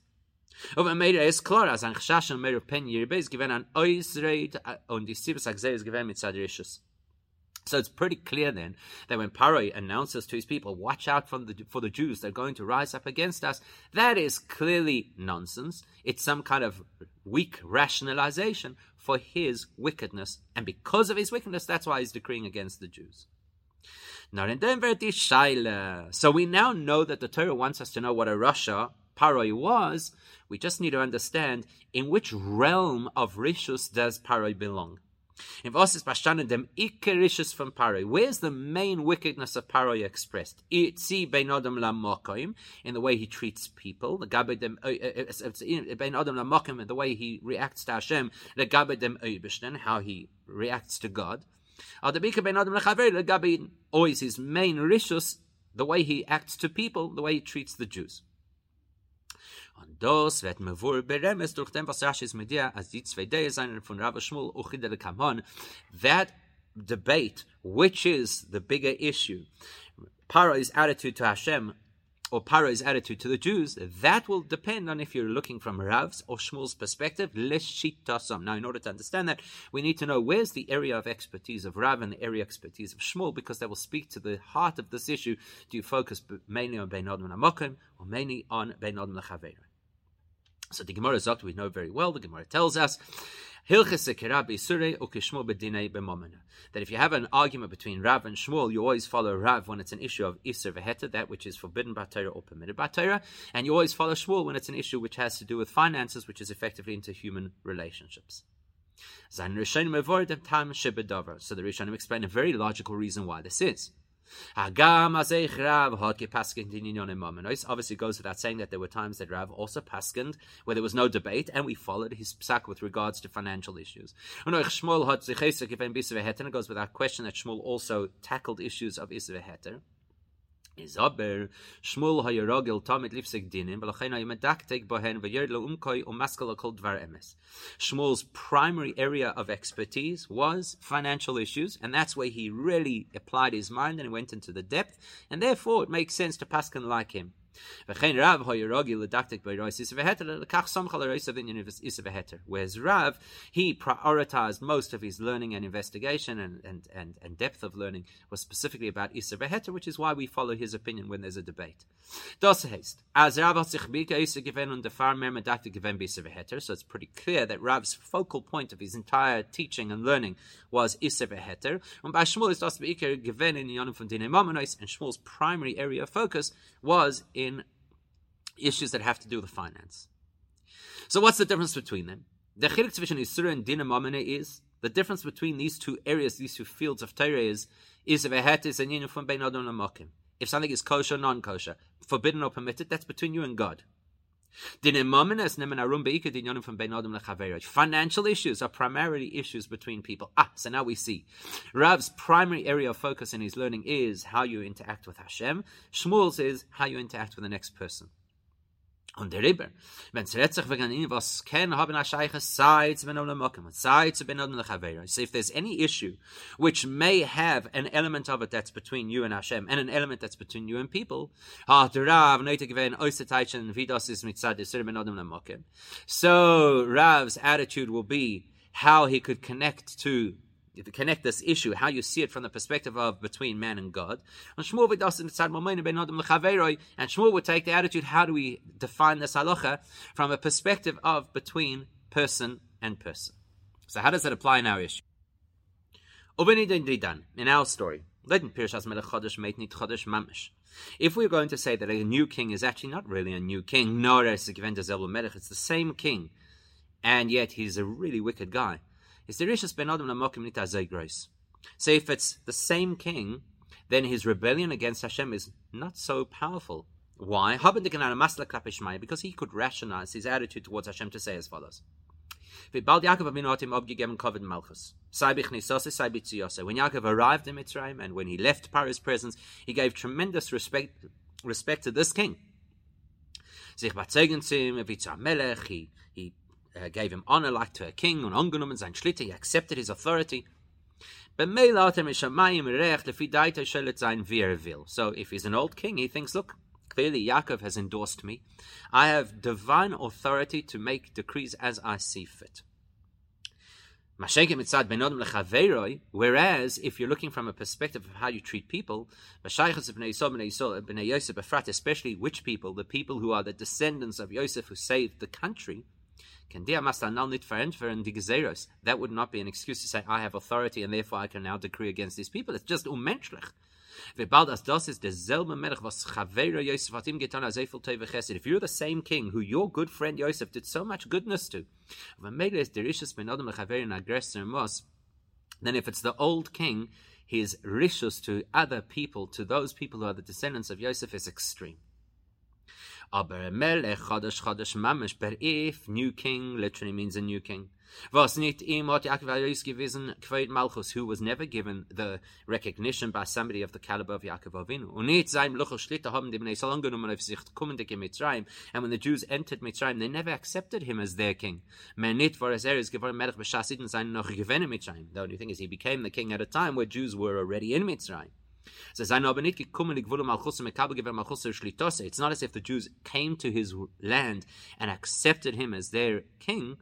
[SPEAKER 1] Aber mir ist klar, als ein Chashash und mehr Pen Yirbe ist gewinn an Oisreit uh, und die Sibes Agzei ist gewinn mit Sadrishus. So it's pretty clear then that when Paroi announces to his people, watch out the, for the Jews, they're going to rise up against us, that is clearly nonsense. It's some kind of weak rationalization for his wickedness. And because of his wickedness, that's why he's decreeing against the Jews. So we now know that the Torah wants us to know what a Rasha, Paroi was. We just need to understand in which realm of Rishus does Paroi belong. In was ist dem Ikerisches von Paroi? Where's the main wickedness of Paroi expressed? Itzi bein adam lamokim, in the way he treats people, the gabe dem uh, uh, uh, bein adam lamokim, in the way he reacts to Hashem, the gabe dem oibishten, how he reacts to God. Al the bika bein adam lachaver, the always his main rishus, the way he acts to people, the way he treats the Jews. Das wird mir wohl beremes durch dem, was Rashi ist mit dir, als die zwei von Rav Shmuel le Kamon. That debate, which is the bigger issue, Paro's attitude to Hashem or Paro's attitude to the Jews, that will depend on if you're looking from Rav's or Shmuel's perspective. Now, in order to understand that, we need to know where's the area of expertise of Rav and the area of expertise of Shmuel, because that will speak to the heart of this issue. Do you focus mainly on Bein Adam or mainly on Bein Adam so the Gemara Zokt we know very well. The Gemara tells us that if you have an argument between Rav and Shmuel, you always follow Rav when it's an issue of Isser Veheta, that which is forbidden by Torah or permitted by Torah, and you always follow Shmuel when it's an issue which has to do with finances, which is effectively into human relationships. So the Rishonim explain a very logical reason why this is. Obviously, goes without saying that there were times that Rav also paskend where there was no debate, and we followed his psak with regards to financial issues. And it goes without question that Shmuel also tackled issues of Isra Hayarogel tamid lifsek dinim kol dvar emes. Shmuel's primary area of expertise was financial issues, and that's where he really applied his mind and went into the depth, and therefore it makes sense to Paskin like him. V'chein Rav hoyerogi ledaktik b'rois isaveheter lekach samchal of inyan isaveheter. Whereas Rav, he prioritized most of his learning and investigation and, and, and, and depth of learning was specifically about isaveheter, which is why we follow his opinion when there's a debate. Das heißt, as Rav hat sich bika isa given und defar mer medaktik given b'isaveheter, so it's pretty clear that Rav's focal point of his entire teaching and learning was isaveheter. And by Shmuel is das b'ikar given in yonim from dinei and Shmuel's primary area of focus was in in issues that have to do with finance. So what's the difference between them? The chilik between Isra and Dina is the difference between these two areas, these two fields of Torah is is is and from bein adam If something is kosher, or non-kosher, forbidden or permitted, that's between you and God. Financial issues are primarily issues between people. Ah, so now we see. Rav's primary area of focus in his learning is how you interact with Hashem. Shmuel's is how you interact with the next person. Und der Ribber, wenn es redt sich wegen ihnen, was kann haben a Scheiche, sei zu ben olam mokim, sei zu ben olam lechavera. So if there's any issue which may have an element of it that's between you and Hashem, and an element that's between you and people, ha, der Rav, neite gewen, oise teitchen, wie das ist mit Zad, ben olam mokim. So Rav's attitude will be how he could connect to connect this issue, how you see it from the perspective of between man and God. And Shmuel would take the attitude, how do we define this halacha from a perspective of between person and person. So how does that apply in our issue? In our story, if we're going to say that a new king is actually not really a new king, nor it's the same king, and yet he's a really wicked guy, is the Lamokim So if it's the same king, then his rebellion against Hashem is not so powerful. Why? Because he could rationalize his attitude towards Hashem to say as follows. When Yaakov arrived in Mitzrayim and when he left Paro's presence, he gave tremendous respect, respect to this king. He uh, gave him honor like to a king, und angenommen sein Schlitter, he accepted his authority. So if he's an old king, he thinks, look, clearly Yaakov has endorsed me. I have divine authority to make decrees as I see fit. Whereas, if you're looking from a perspective of how you treat people, especially which people, the people who are the descendants of Yosef who saved the country, that would not be an excuse to say, I have authority and therefore I can now decree against these people. It's just unmenschlich. If you're the same king who your good friend Yosef did so much goodness to, then if it's the old king, his rishus to other people, to those people who are the descendants of Yosef, is extreme. Aber Melech Chodesh Chodesh Mamish, but if new king literally means a new king. Was nicht ihm hat Yaakov gewesen, Kveit Malchus, who was never given the recognition by somebody of the caliber of Yaakov Avinu. Und nicht sein Luchel Schlitter haben die Bnei Salon genommen auf sich kommende Mitzrayim. And when the Jews entered Mitzrayim, they never accepted him as their king. Man nicht vor es er ist geworden Melech B'Shasidin sein noch gewinnen Mitzrayim. The only thing is he became the king at a time where Jews were already in Mitzrayim. It's not as if the Jews came to his land and accepted him as their king.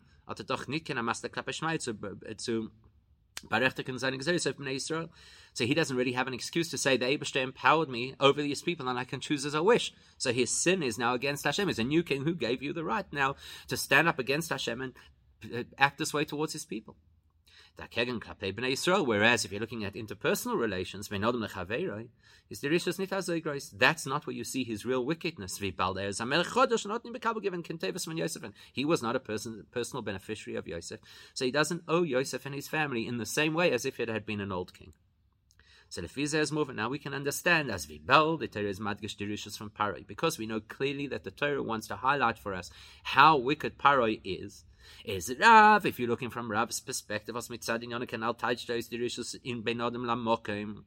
[SPEAKER 1] So he doesn't really have an excuse to say the Abishta empowered me over these people and I can choose as I wish. So his sin is now against Hashem. He's a new king who gave you the right now to stand up against Hashem and act this way towards his people. Whereas if you're looking at interpersonal relations, is the rishus nit That's not where you see his real wickedness. He was not a person, personal beneficiary of Yosef, so he doesn't owe Yosef and his family in the same way as if it had been an old king. So the Fiza is moving. Now we can understand as we bel the Torah is madgish dirishus from Paroi because we know clearly that the Torah wants to highlight for us how wicked Paroi is is Rav, if you're looking from Rav's perspective, as mitzadin yona kanal tajdos dirishus in benodim lamokim.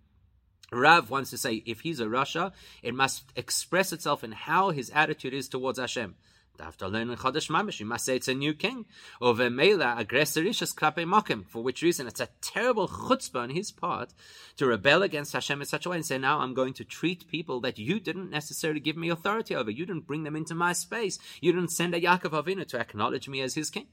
[SPEAKER 1] Rav wants to say if he's a Rasha, it must express itself in how his attitude is towards Hashem. After learning Chodesh Mamish, you must say it's a new king. Over Mela, aggressorish klape mokim. For which reason, it's a terrible chutzpah on his part to rebel against Hashem in such a way and say, now I'm going to treat people that you didn't necessarily give me authority over. You didn't bring them into my space. You didn't send a Yaakov Avinu to acknowledge me as his king.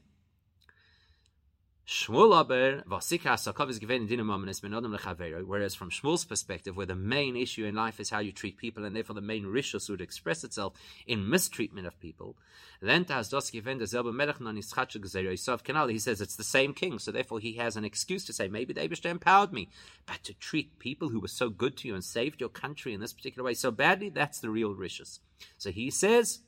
[SPEAKER 1] Shmuel aber vasika sakov is given in is benodem lechavero. Whereas from Shmuel's perspective, where the main issue in life is how you treat people, and therefore the main rishus would express itself in mistreatment of people, then has dos given zelba melech non kanal. He says it's the same king, so therefore he has an excuse to say maybe the Eibushter empowered me, but to treat people who were so good to you and saved your country in this particular way so badly, that's the real rishus. So he says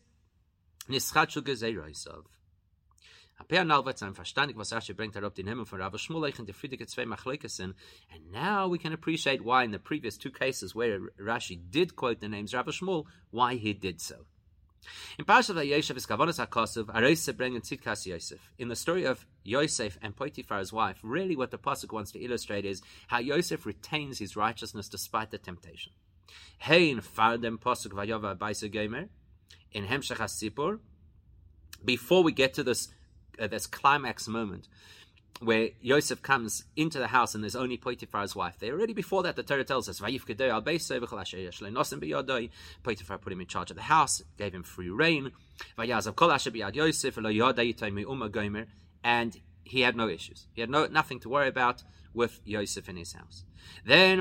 [SPEAKER 1] nischachu gezeroisov. And now we can appreciate why in the previous two cases where Rashi did quote the names Rav Shmuel, why he did so. In Parashat Yosef is Kavanas HaKosov, Areise bringen Tzidkas Yosef. In the story of Yosef and Potiphar's wife, really what the Pasuk wants to illustrate is how Yosef retains his righteousness despite the temptation. Hein fardem Pasuk Vayova Baisa Gomer, in Hemshech HaSipur, before we get to this uh, this climax moment where Yosef comes into the house and there's only Potiphar's wife there. Already before that, the Torah tells us, Potiphar put him in charge of the house, gave him free reign, and he had no issues. He had no nothing to worry about with Yosef in his house. Then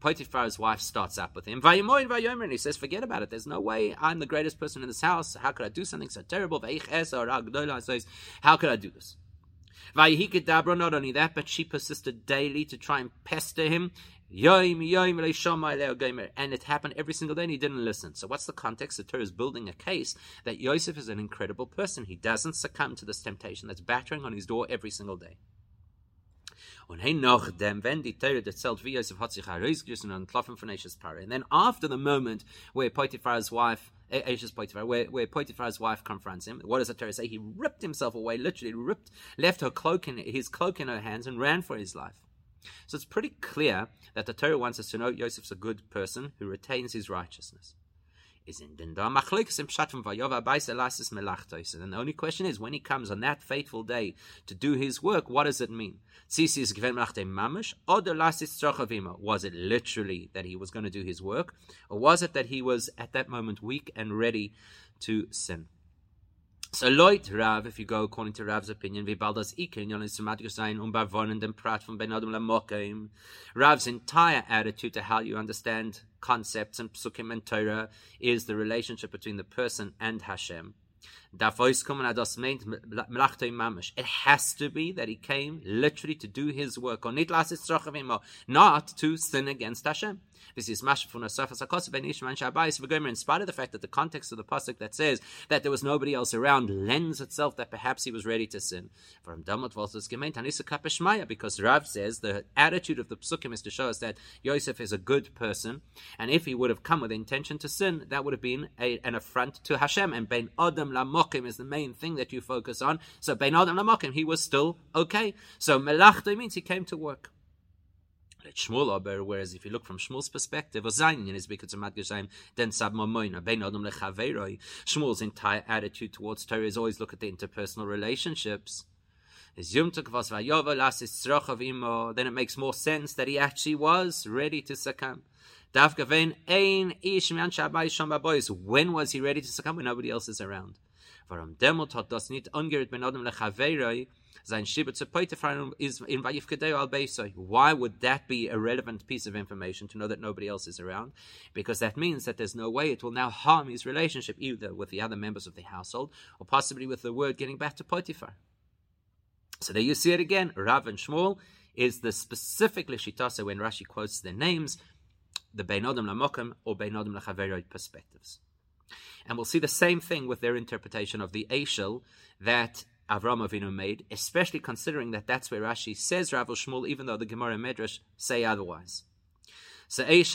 [SPEAKER 1] Potiphar's wife starts up with him. And he says, Forget about it. There's no way I'm the greatest person in this house. How could I do something so terrible? How could I do this? Not only that, but she persisted daily to try and pester him. And it happened every single day and he didn't listen. So what's the context? The Torah is building a case that Yosef is an incredible person. He doesn't succumb to this temptation that's battering on his door every single day. Und hey noch dem, wenn die Torah erzählt, wie Yosef hat sich herausgerissen und entlassen von Eshes Pare. And then after the moment where Potiphar's wife, eh, Eshes Potiphar, where, where Potiphar's wife confronts him, what does the Torah say? He ripped himself away, literally ripped, left her cloak in, his cloak in her hands and ran for his life. So it's pretty clear that the Torah wants us to know Yosef's a good person who retains his righteousness is in im pshat von vayova beis elasis and the only question is when he comes on that fateful day to do his work what does it mean? Is lasis trochavima was it literally that he was going to do his work or was it that he was at that moment weak and ready to sin So Lloyd Rav, if you go according to Rav's opinion, Vibaldas Ikin, Yon Sumatic Sein, Umbarvon, and then Prat from Ben Adam Lamokim. Rav's entire attitude to how you understand concepts and psukim and Torah is the relationship between the person and Hashem. It has to be that he came literally to do his work, not to sin against Hashem. In spite of the fact that the context of the pasuk that says that there was nobody else around lends itself that perhaps he was ready to sin. Because Rav says the attitude of the psukim is to show us that Yosef is a good person, and if he would have come with intention to sin, that would have been a, an affront to Hashem. And Ben Adam Lamokim is the main thing that you focus on. So Ben Adam Lamokim, he was still okay. So Melachta means he came to work. Shmuel aber, whereas if you look from Shmuel's perspective, Ozayin is because of Madgeshaim, then Sab Mamoina, Ben Adam Lechaveroi. Shmuel's entire attitude towards Torah is always look at the interpersonal relationships. Then it makes more sense that he actually was ready to succumb. When was he ready to succumb when nobody else is around? Is in al. Why would that be a relevant piece of information to know that nobody else is around? Because that means that there's no way it will now harm his relationship either with the other members of the household or possibly with the word getting back to Potiphar. So there you see it again. Rav and Shmuel is the specifically Shitasa when Rashi quotes their names, the Bein Adam Lamokim or Bein Adam Lachaveroi perspectives. And we'll see the same thing with their interpretation of the Eshel that Avram Avinu made, especially considering that that's where Rashi says Rav Shmuel, even though the Gemara and Medrash say otherwise. Rashi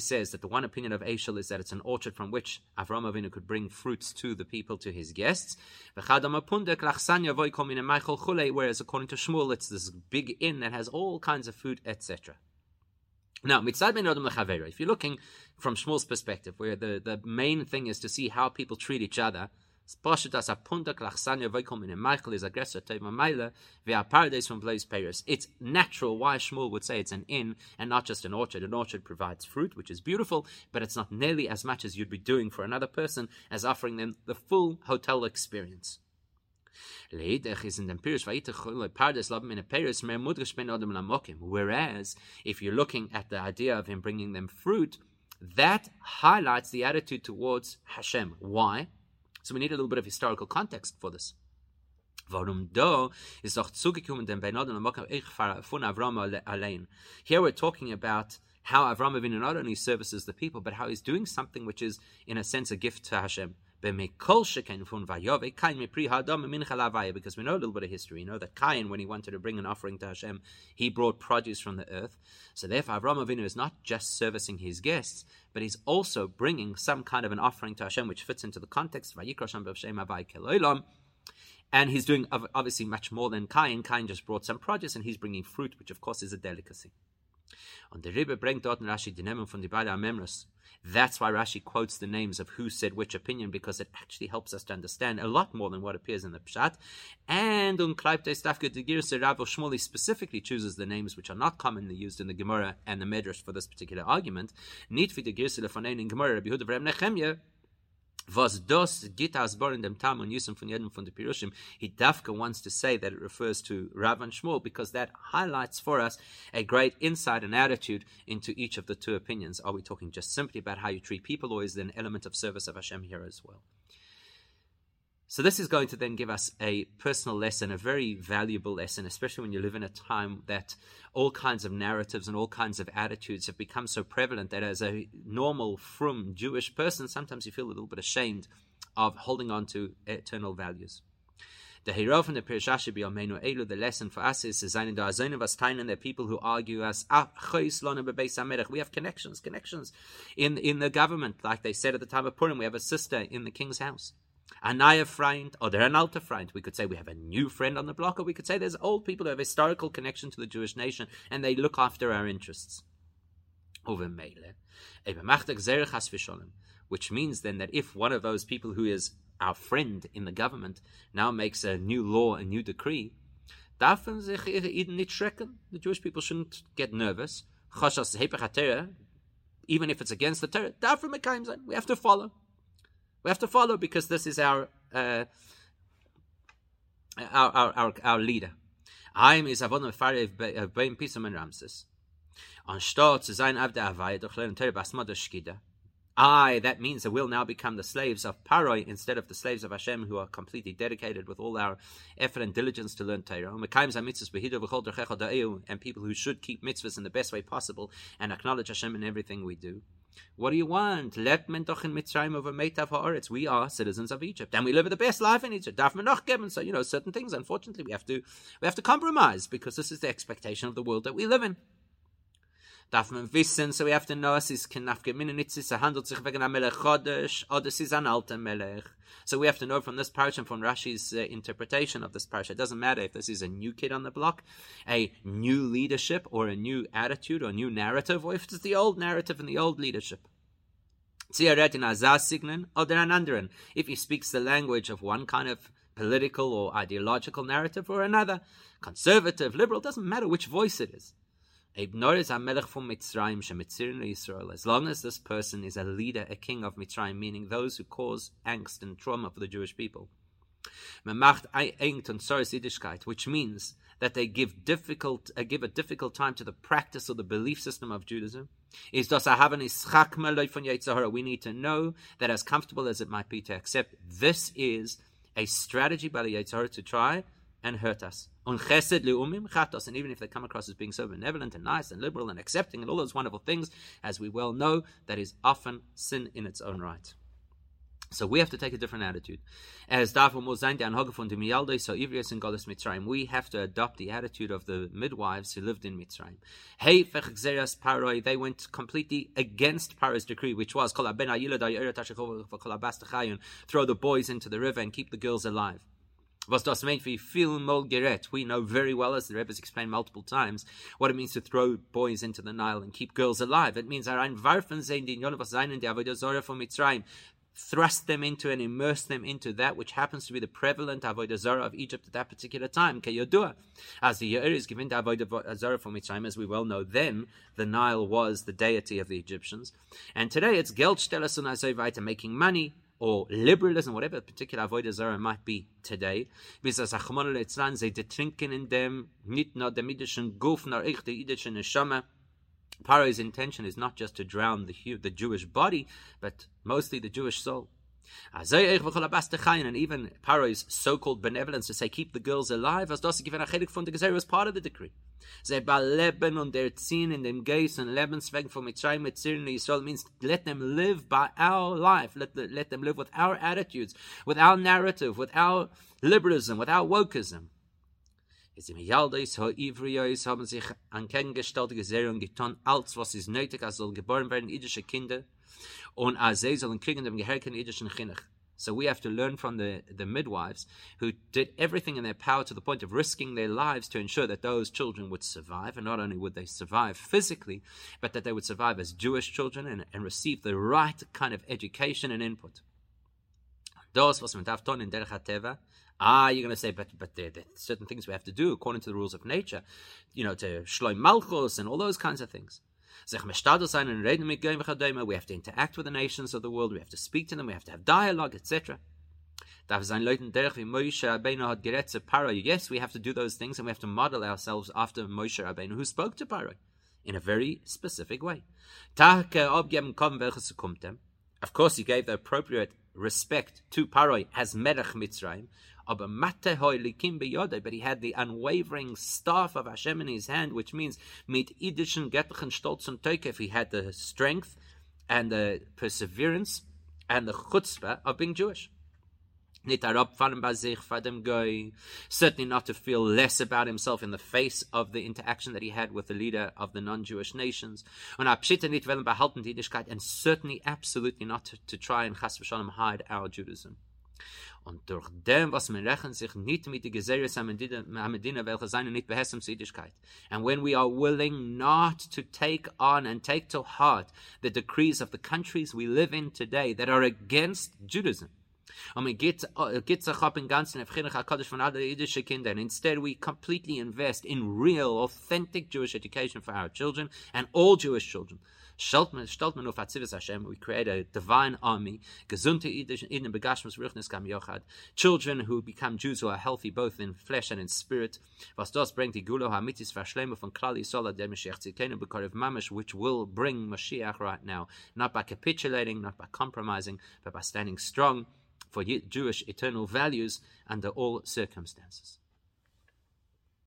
[SPEAKER 1] says that the one opinion of Eshel is that it's an orchard from which Avram Avinu could bring fruits to the people, to his guests. Whereas according to Shmuel, it's this big inn that has all kinds of food, etc. Now, mitzad ben adam lechavera. If you're looking from Shmuel's perspective, where the, the main thing is to see how people treat each other, it's natural why Shmuel would say it's an inn and not just an orchard. An orchard provides fruit, which is beautiful, but it's not nearly as much as you'd be doing for another person as offering them the full hotel experience. Whereas, if you're looking at the idea of him bringing them fruit, that highlights the attitude towards Hashem. Why? So we need a little bit of historical context for this. Here we're talking about how Avram Avinu not only services the people, but how he's doing something which is, in a sense, a gift to Hashem. Because we know a little bit of history. You know that Cain, when he wanted to bring an offering to Hashem, he brought produce from the earth. So therefore, Avram Avinu is not just servicing his guests, but he's also bringing some kind of an offering to Hashem, which fits into the context. And he's doing obviously much more than Cain. Cain just brought some produce, and he's bringing fruit, which of course is a delicacy. Und der Rebbe bringt dort in Rashi die Namen von die beiden Amemras. That's why Rashi quotes the names of who said which opinion, because it actually helps us to understand a lot more than what appears in the Pshat. And um, on Klaipte Stafke de Girse Rav Shmuli specifically chooses the names which are not commonly used in the Gemara and the Medrash for this particular argument. Nit for the Girse Lefanein in Gemara, Rabbi Huda Vrem Nechemye, was dos git as bor in dem tam und yusum von jedem von the pirushim he dafka wants to say that it refers to Rav and Shmuel because that highlights for us a great insight and attitude into each of the two opinions. Are we talking just simply about how you treat people or is there an element of service of Hashem here as well so this is going to then give us a personal lesson, a very valuable lesson, especially when you live in a time that all kinds of narratives and all kinds of attitudes have become so prevalent that as a normal, from Jewish person, sometimes you feel a little bit ashamed of holding on to eternal values. The hero from the Pirshashi B'Yomeinu Elu, the lesson for us is Zayin Da Azoin of Astainen, the people who argue us, ah, we have connections, connections in, in the government. Like they said at the time of Purim, we have a sister in the king's house. Anaya friend, or they're an alter friend. We could say we have a new friend on the block, or we could say there's old people who have historical connection to the Jewish nation and they look after our interests. Which means then that if one of those people who is our friend in the government now makes a new law, a new decree, the Jewish people shouldn't get nervous even if it's against the Torah, we have to follow. We have to follow because this is our uh, our, our, our, our leader. I'm is avon Ramses. Zu sein auf basmad shkida. I, that means that we'll now become the slaves of Paroi instead of the slaves of Hashem who are completely dedicated with all our effort and diligence to learn Torah. And people who should keep mitzvahs in the best way possible and acknowledge Hashem in everything we do. What do you want? Let men doch in Mitzrayim over Meitav ha'aretz. We are citizens of Egypt, and we live the best life in Egypt. Darf man noch geben? So you know certain things. Unfortunately, we have to we have to compromise because this is the expectation of the world that we live in darf man wissen, so we have to know, es ist kein Nafgemininitzis, er handelt sich wegen einem Melech Chodesh, oder es ist ein alter Melech. So we have to know from this parasha and from Rashi's uh, interpretation of this parasha. It doesn't matter if this is a new kid on the block, a new leadership, or a new attitude, or a new narrative, or if it's the old narrative and the old leadership. If he speaks the language of one kind of political or ideological narrative or another, conservative, liberal, doesn't matter which voice it is. As long as this person is a leader, a king of Mitzrayim, meaning those who cause angst and trauma for the Jewish people. Which means that they give difficult uh, give a difficult time to the practice or the belief system of Judaism. Is We need to know that as comfortable as it might be to accept, this is a strategy by the Yetzirah to try and hurt us. And even if they come across as being so benevolent and nice and liberal and accepting and all those wonderful things, as we well know, that is often sin in its own right. So we have to take a different attitude. As we have to adopt the attitude of the midwives who lived in Mitzrayim. They went completely against Paro's decree, which was throw the boys into the river and keep the girls alive. Was das meint wie viel mal gerät? We know very well, as the Rebbe has explained multiple times, what it means to throw boys into the Nile and keep girls alive. It means ein Warfen sehen die Jonah was seinen der Avodah von Mitzrayim thrust them into and immerse them into that which happens to be the prevalent Avodah Zarah of Egypt at that particular time, Keyodua. As the year is given to Avodah uh, Zarah from Mitzrayim, as we well know, then the Nile was the deity of the Egyptians. And today it's Geldsteller Sunazovite, making money, or liberalism, whatever particular avodah zara might be today, as achmon letzlan ze de in dem nit nur der midischen guf nor ich de idische neshama. Paro's intention is not just to drown the the Jewish body, but mostly the Jewish soul. And even Paro's so-called benevolence to say keep the girls alive, as das given a chelik from the Gezer was part of the decree. Ze baleben und der ziehen in dem Geist und Lebensweg von Mitzrayim mit Zirin Yisrael means let them live by our life, let, the, let them live with our attitudes, with our narrative, with our liberalism, with our wokeism. Es im Yaldeis ho Ivriyois haben sich an kennengestellte Geserung getan, als was ist nötig, als soll geboren werden idische Kinder, as sie sollen kriegen dem geherken idischen Chinnach. So we have to learn from the, the midwives who did everything in their power to the point of risking their lives to ensure that those children would survive. And not only would they survive physically, but that they would survive as Jewish children and, and receive the right kind of education and input. In Ah, you're going to say, but but there, there, are certain things we have to do according to the rules of nature, you know, to shloim malchus and all those kinds of things. We have to interact with the nations of the world, we have to speak to them, we have to have dialogue, etc. Yes, we have to do those things and we have to model ourselves after Moshe Rabbeinu, who spoke to Paro in a very specific way. Of course, he gave the appropriate respect to Paroi as Melech Mitzrayim, but he had the unwavering staff of Hashem in his hand, which means mit idischen getlichen stolz und he had the strength and the perseverance and the chutzpah of being Jewish. Certainly not to feel less about himself in the face of the interaction that he had with the leader of the non-Jewish nations. And certainly absolutely not to, to try and hide our Judaism. Und durch dem, was man rechnet sich nicht mit der Geseres am Medina, welche seine nicht behessem Siedigkeit. And when we are willing not to take on and take to heart the decrees of the countries we live in today that are against Judaism, Und wir geht, äh, geht sich up in ganzen Evchinach HaKadosh von alle jüdische Kinder. And instead we completely invest in real, authentic Jewish education for our children and all Jewish children. Hashem, we create a divine army, children who become Jews who are healthy both in flesh and in spirit, was von which will bring Mashiach right now, not by capitulating, not by compromising, but by standing strong, for Jewish eternal values under all circumstances.